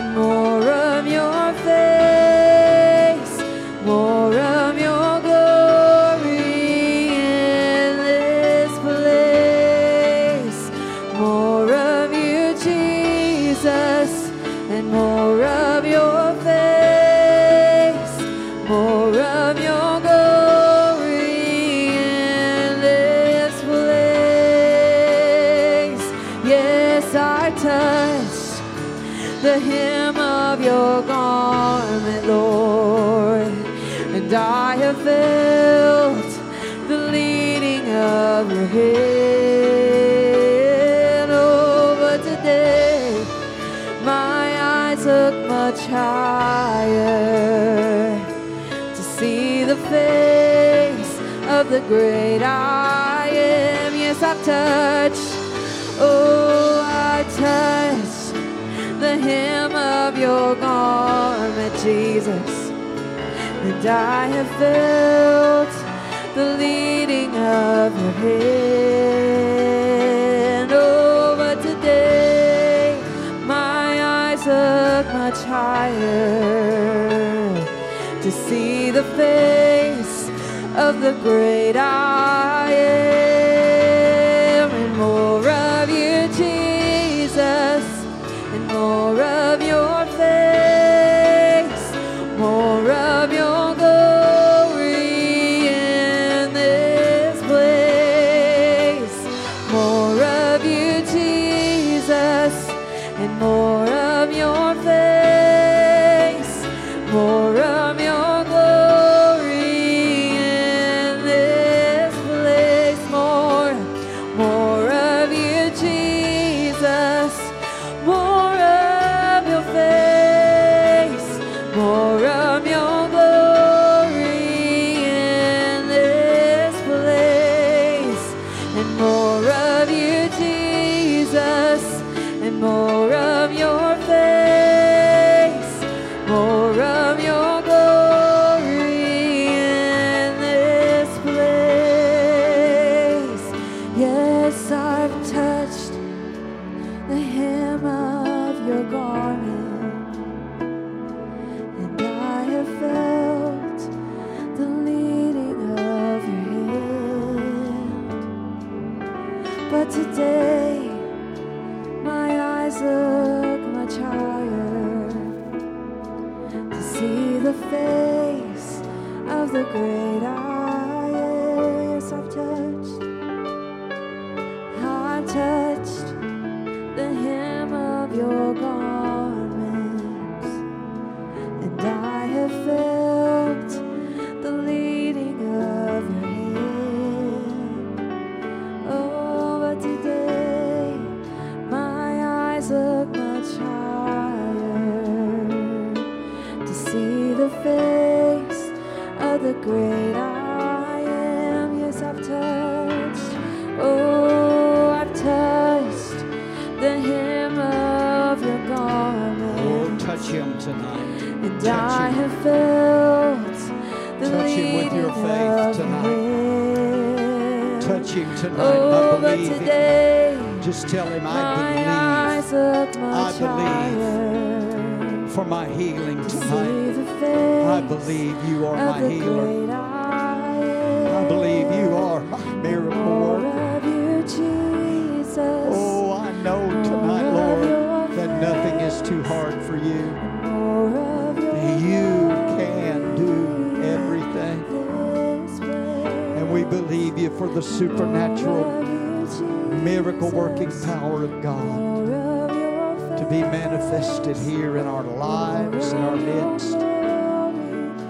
de. great I am. Yes, I've touched. Oh, I touch the hem of your garment, Jesus. And I have felt the leading of your hand. Oh, but today my eyes look much higher. The great I touched the hem of your garment, and I have felt the leading of your hand. But today,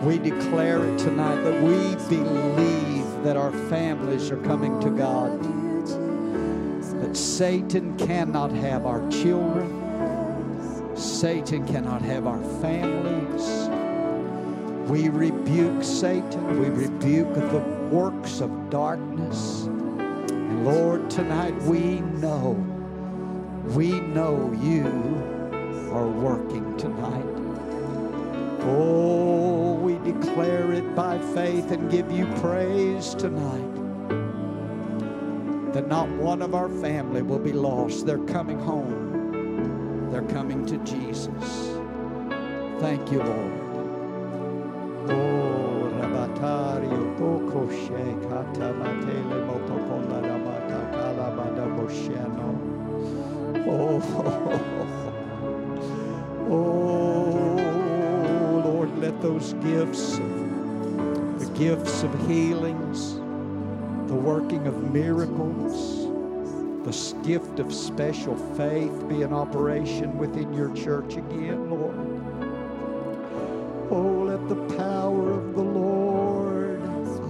We declare it tonight that we believe that our families are coming to God. That Satan cannot have our children. Satan cannot have our families. We rebuke Satan. We rebuke the works of darkness. And Lord, tonight we know, we know you are working faith and give you praise tonight. That not one of our family will be lost. They're coming home. They're coming to Jesus. Thank you, Lord. Oh, rabatario toko she kata matele motokola rabata kalabada bosheno. Oh, oh, Lord, let those gifts, gifts of healings, the working of miracles, the gift of special faith be in operation within your church again, Lord. Oh, let the power of the Lord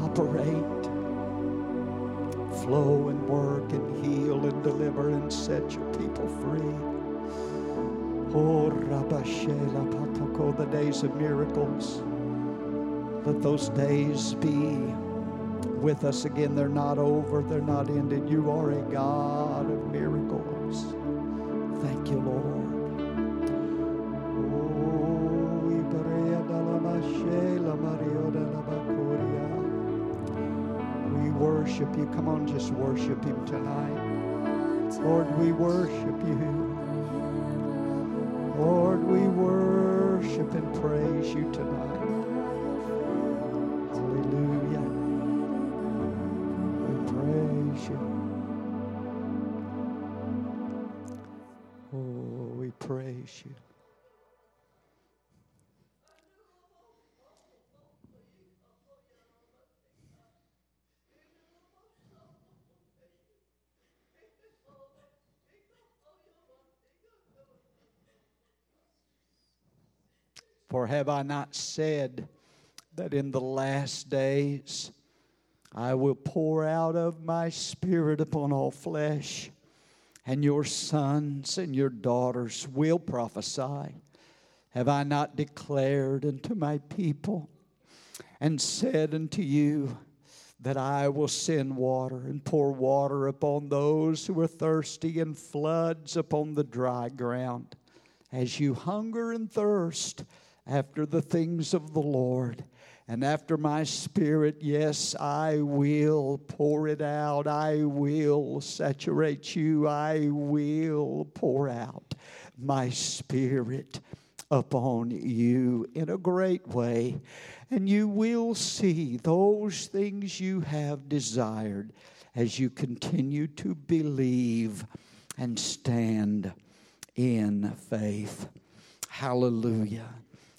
operate, flow and work and heal and deliver and set your people free. Oh, Rabashela Patoko, the days of miracles. Let those days be with us again. They're not over, they're not ended. You are a God of miracles. Thank you, Lord. Bacuria. worship you. Come on, just worship him tonight. Lord, we worship you. Lord, we worship and praise you tonight. You. Oh, we praise you. For have I not said that in the last days I will pour out of my spirit upon all flesh, and your sons and your daughters will prophesy? Have I not declared unto my people and said unto you that I will send water and pour water upon those who are thirsty and floods upon the dry ground? As you hunger and thirst, after the things of the Lord. And after my spirit, yes, I will pour it out. I will saturate you. I will pour out my spirit upon you in a great way. And you will see those things you have desired as you continue to believe and stand in faith. Hallelujah.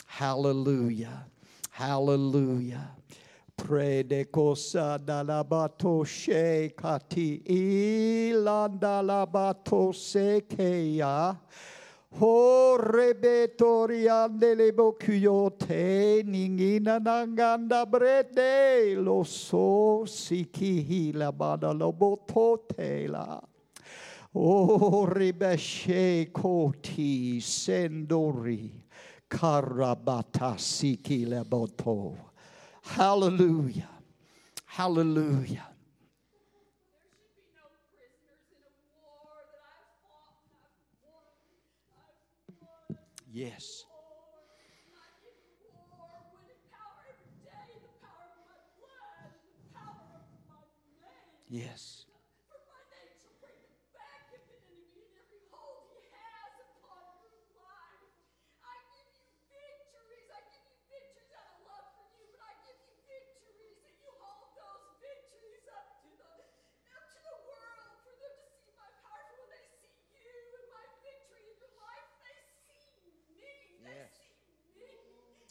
Hallelujah. Hallelujah. Predekosa dalabato shekati ilandalabato sekeya. Ho rebetoriandele bokuyote ningina nanganda brede lo so sikihila badalobototela. O oh, rebeshe koti sendori. Hallelujah. Hallelujah. Yes. Yes.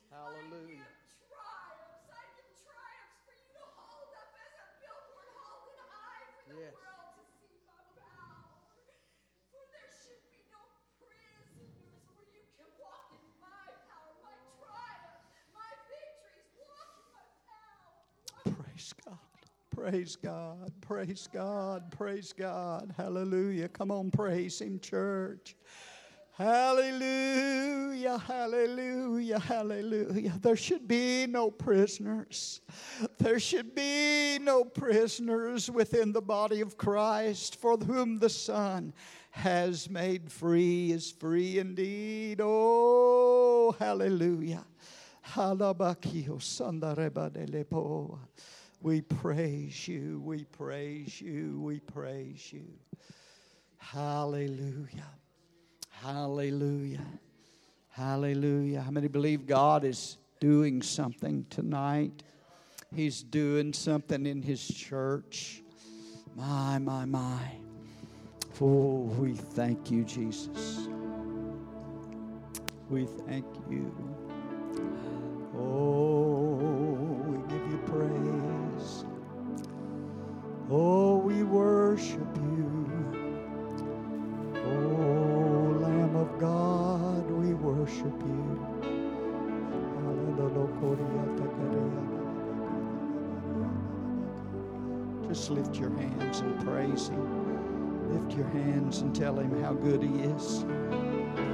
Hallelujah. Triumphs. I give triumphs for you to hold up as a billboard holding high for the Yes. world to see my power. For there should be no prisoners where you can walk in my power, my triumph, my victories. Walk in my power. Walk Praise God. Praise God. Praise God. Praise God. Hallelujah. Come on, praise Him, church. Hallelujah, hallelujah, hallelujah. There should be no prisoners. There should be no prisoners within the body of Christ, for whom the Son has made free is free indeed. Oh, hallelujah. Sandarebadelepo. We praise you, we praise you, we praise you. Hallelujah. Hallelujah. Hallelujah. How many believe God is doing something tonight? He's doing something in His church. My, my, my. Oh, we thank you, Jesus. We thank you. Oh, we give you praise. Oh, we worship you. Oh, Lamb of God, we worship you. Just lift your hands and praise Him. Lift your hands and tell Him how good He is.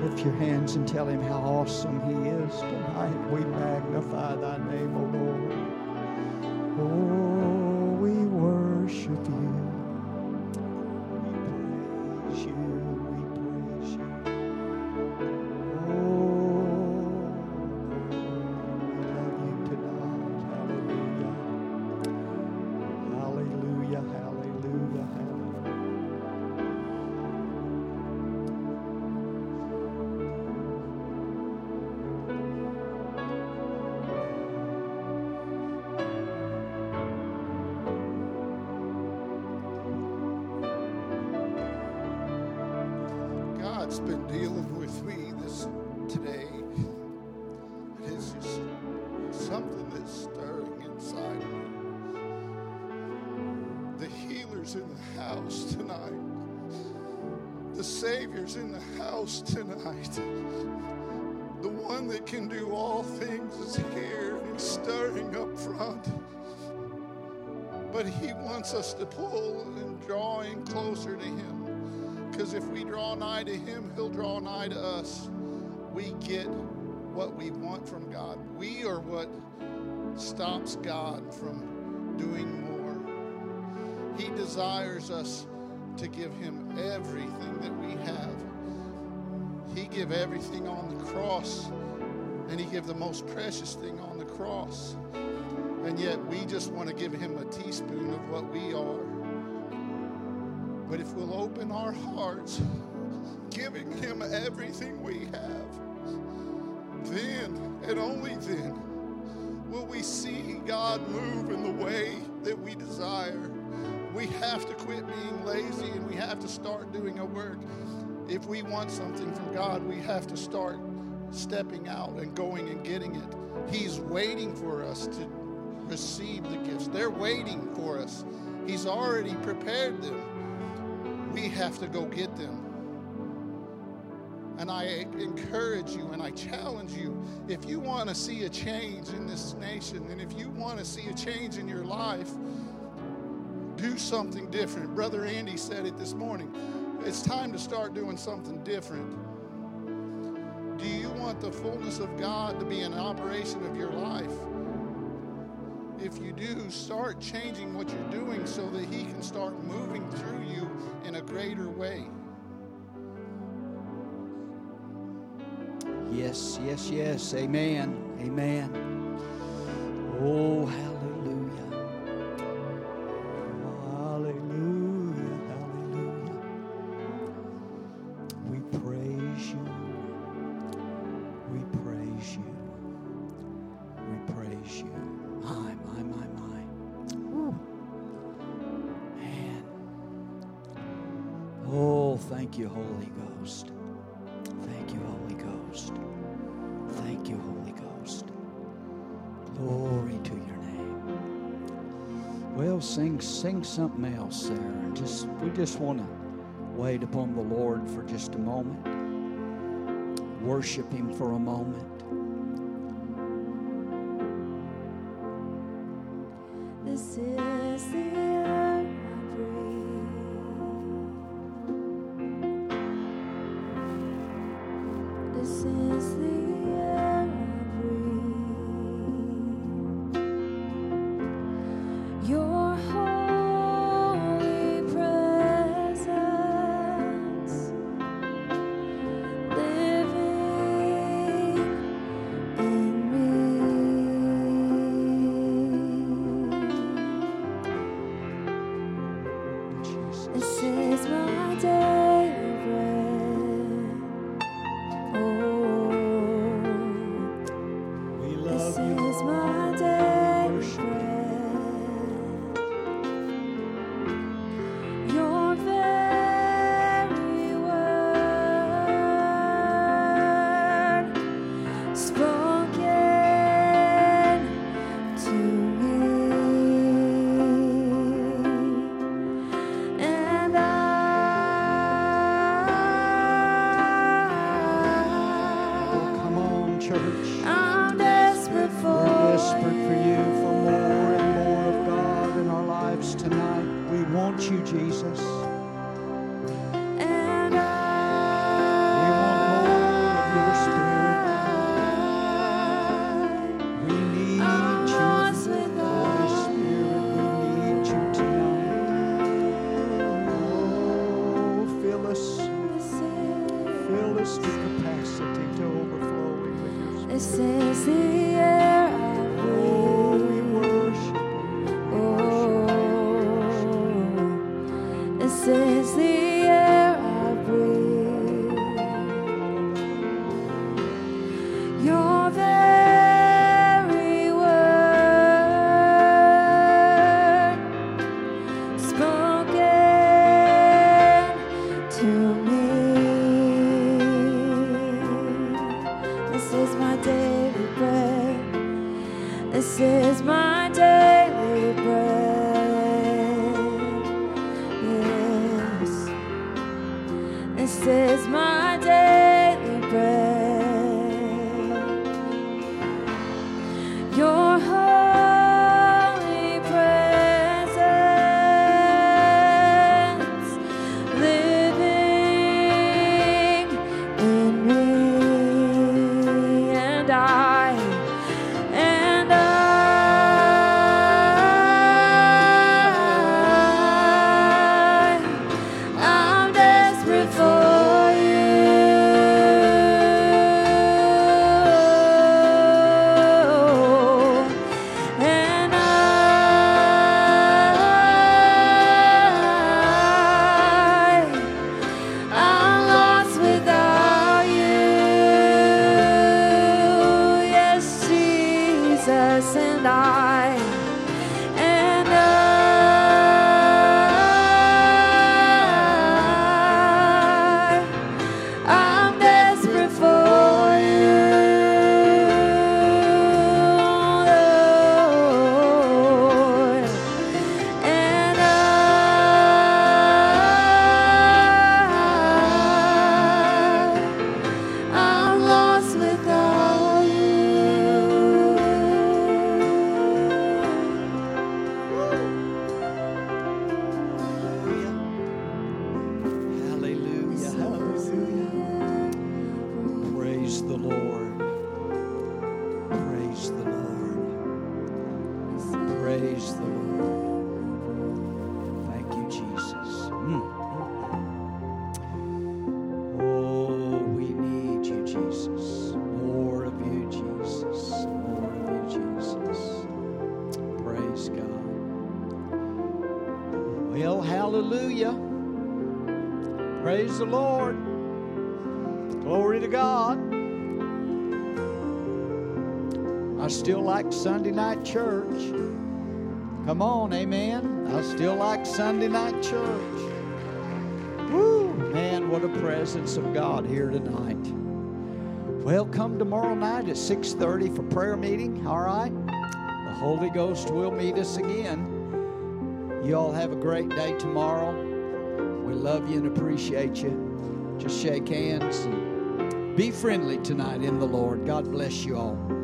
Lift your hands and tell Him how awesome He is. Tonight we magnify Thy name, O Lord. Oh, stops God from doing more. He desires us to give him everything that we have. He gave everything on the cross, and he gave the most precious thing on the cross. And yet we just want to give him a teaspoon of what we are. But if we'll open our hearts, giving him everything we have, then and only then will we see God move in the way that we desire. We have to quit being lazy and we have to start doing our work. If we want something from God, we have to start stepping out and going and getting it. He's waiting for us to receive the gifts. They're waiting for us. He's already prepared them. We have to go get them. And I encourage you and I challenge you if you want to see a change in this nation and if you want to see a change in your life, do something different. Brother Andy said it this morning. It's time to start doing something different. Do you want the fullness of God to be an operation of your life? If you do, start changing what you're doing so that He can start moving through you in a greater way. Yes, yes, yes. Amen. Amen. Oh, hallelujah. Just want to wait upon the Lord for just a moment. Worship Him for a moment. This is presence of God here tonight. Well, come tomorrow night at 6:30 for prayer meeting, all right? The Holy Ghost will meet us again. You all have a great day tomorrow. We love you and appreciate you. Just shake hands and be friendly tonight in the Lord. God bless you all.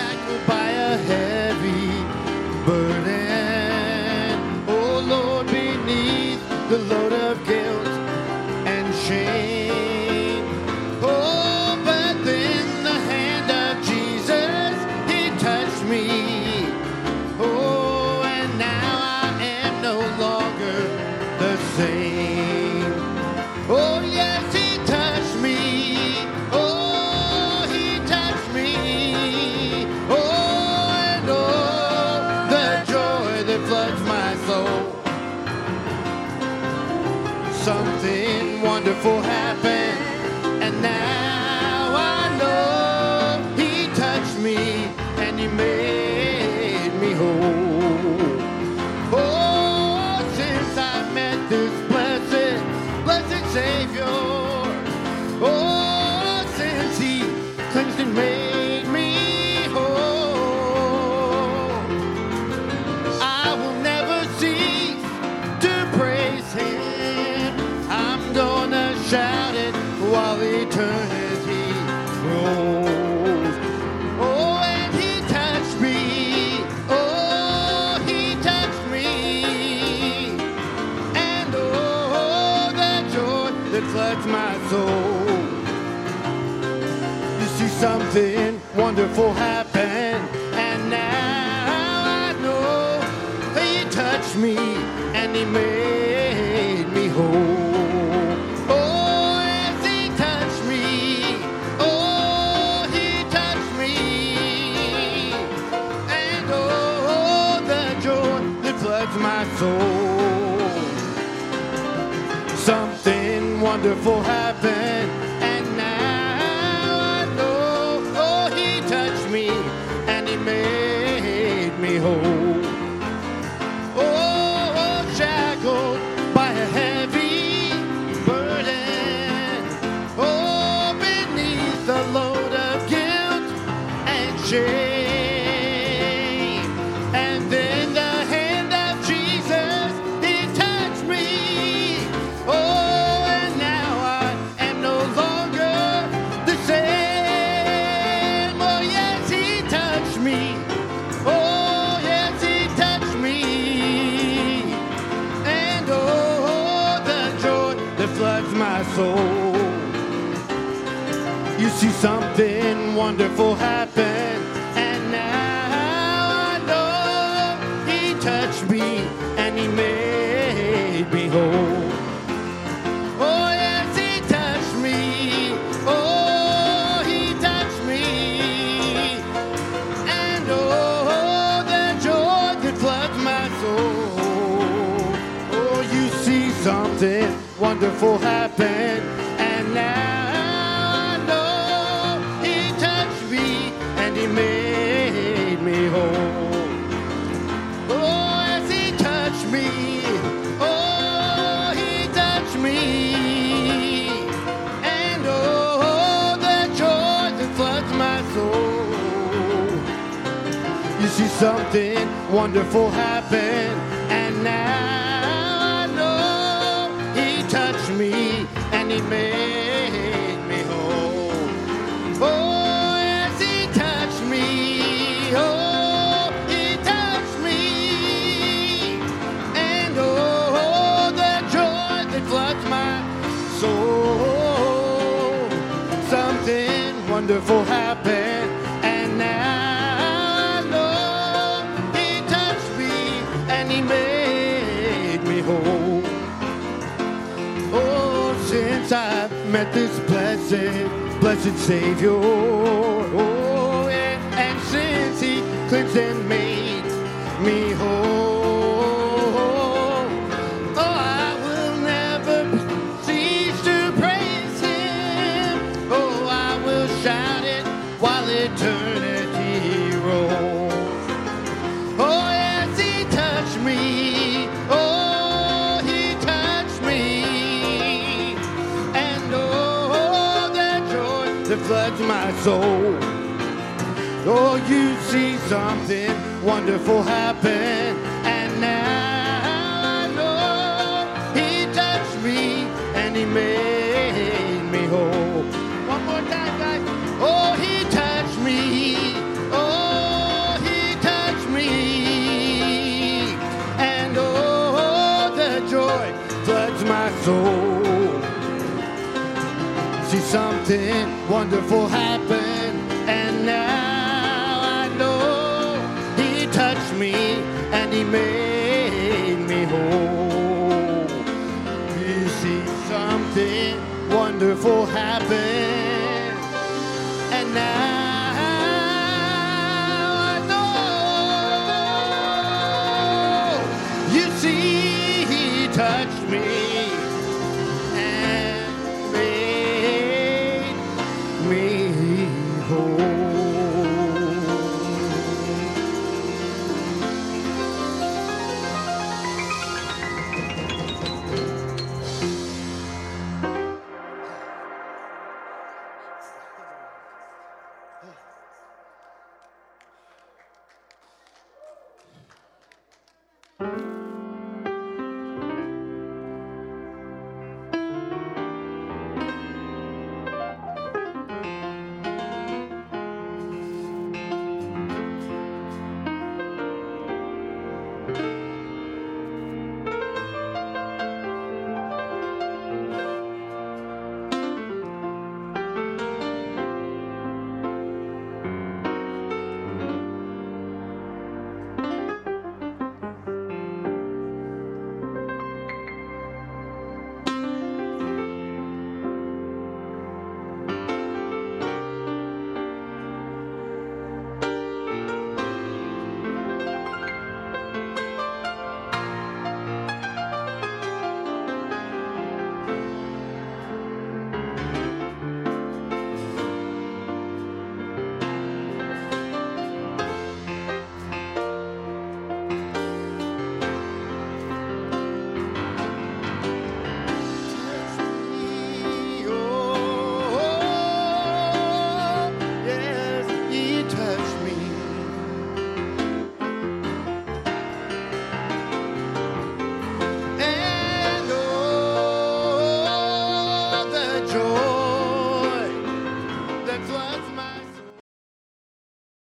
back, we'll buy a head. for having something wonderful happened. And now I know that you touched me and he made me whole. Oh, yes, he touched me. Oh, he touched me. And oh, the joy that floods my soul. Something wonderful happened. Touched me. Oh, yes, He touched me. And oh, the joy that floods my soul. You see something wonderful happen, wonderful happen, and now I know He touched me and He made me whole. Oh, as He touched me, oh, He touched me, and oh, the joy that floods my soul. You see something wonderful happen, wonderful happened, and now I know He touched me and He made me whole. Oh, since I've met this blessed, blessed Savior, oh, and, and since He cleansed and made me whole, floods my soul. Oh, you see something wonderful happen. Something wonderful happen, and now I know He touched me and He made me whole. You see something wonderful happen,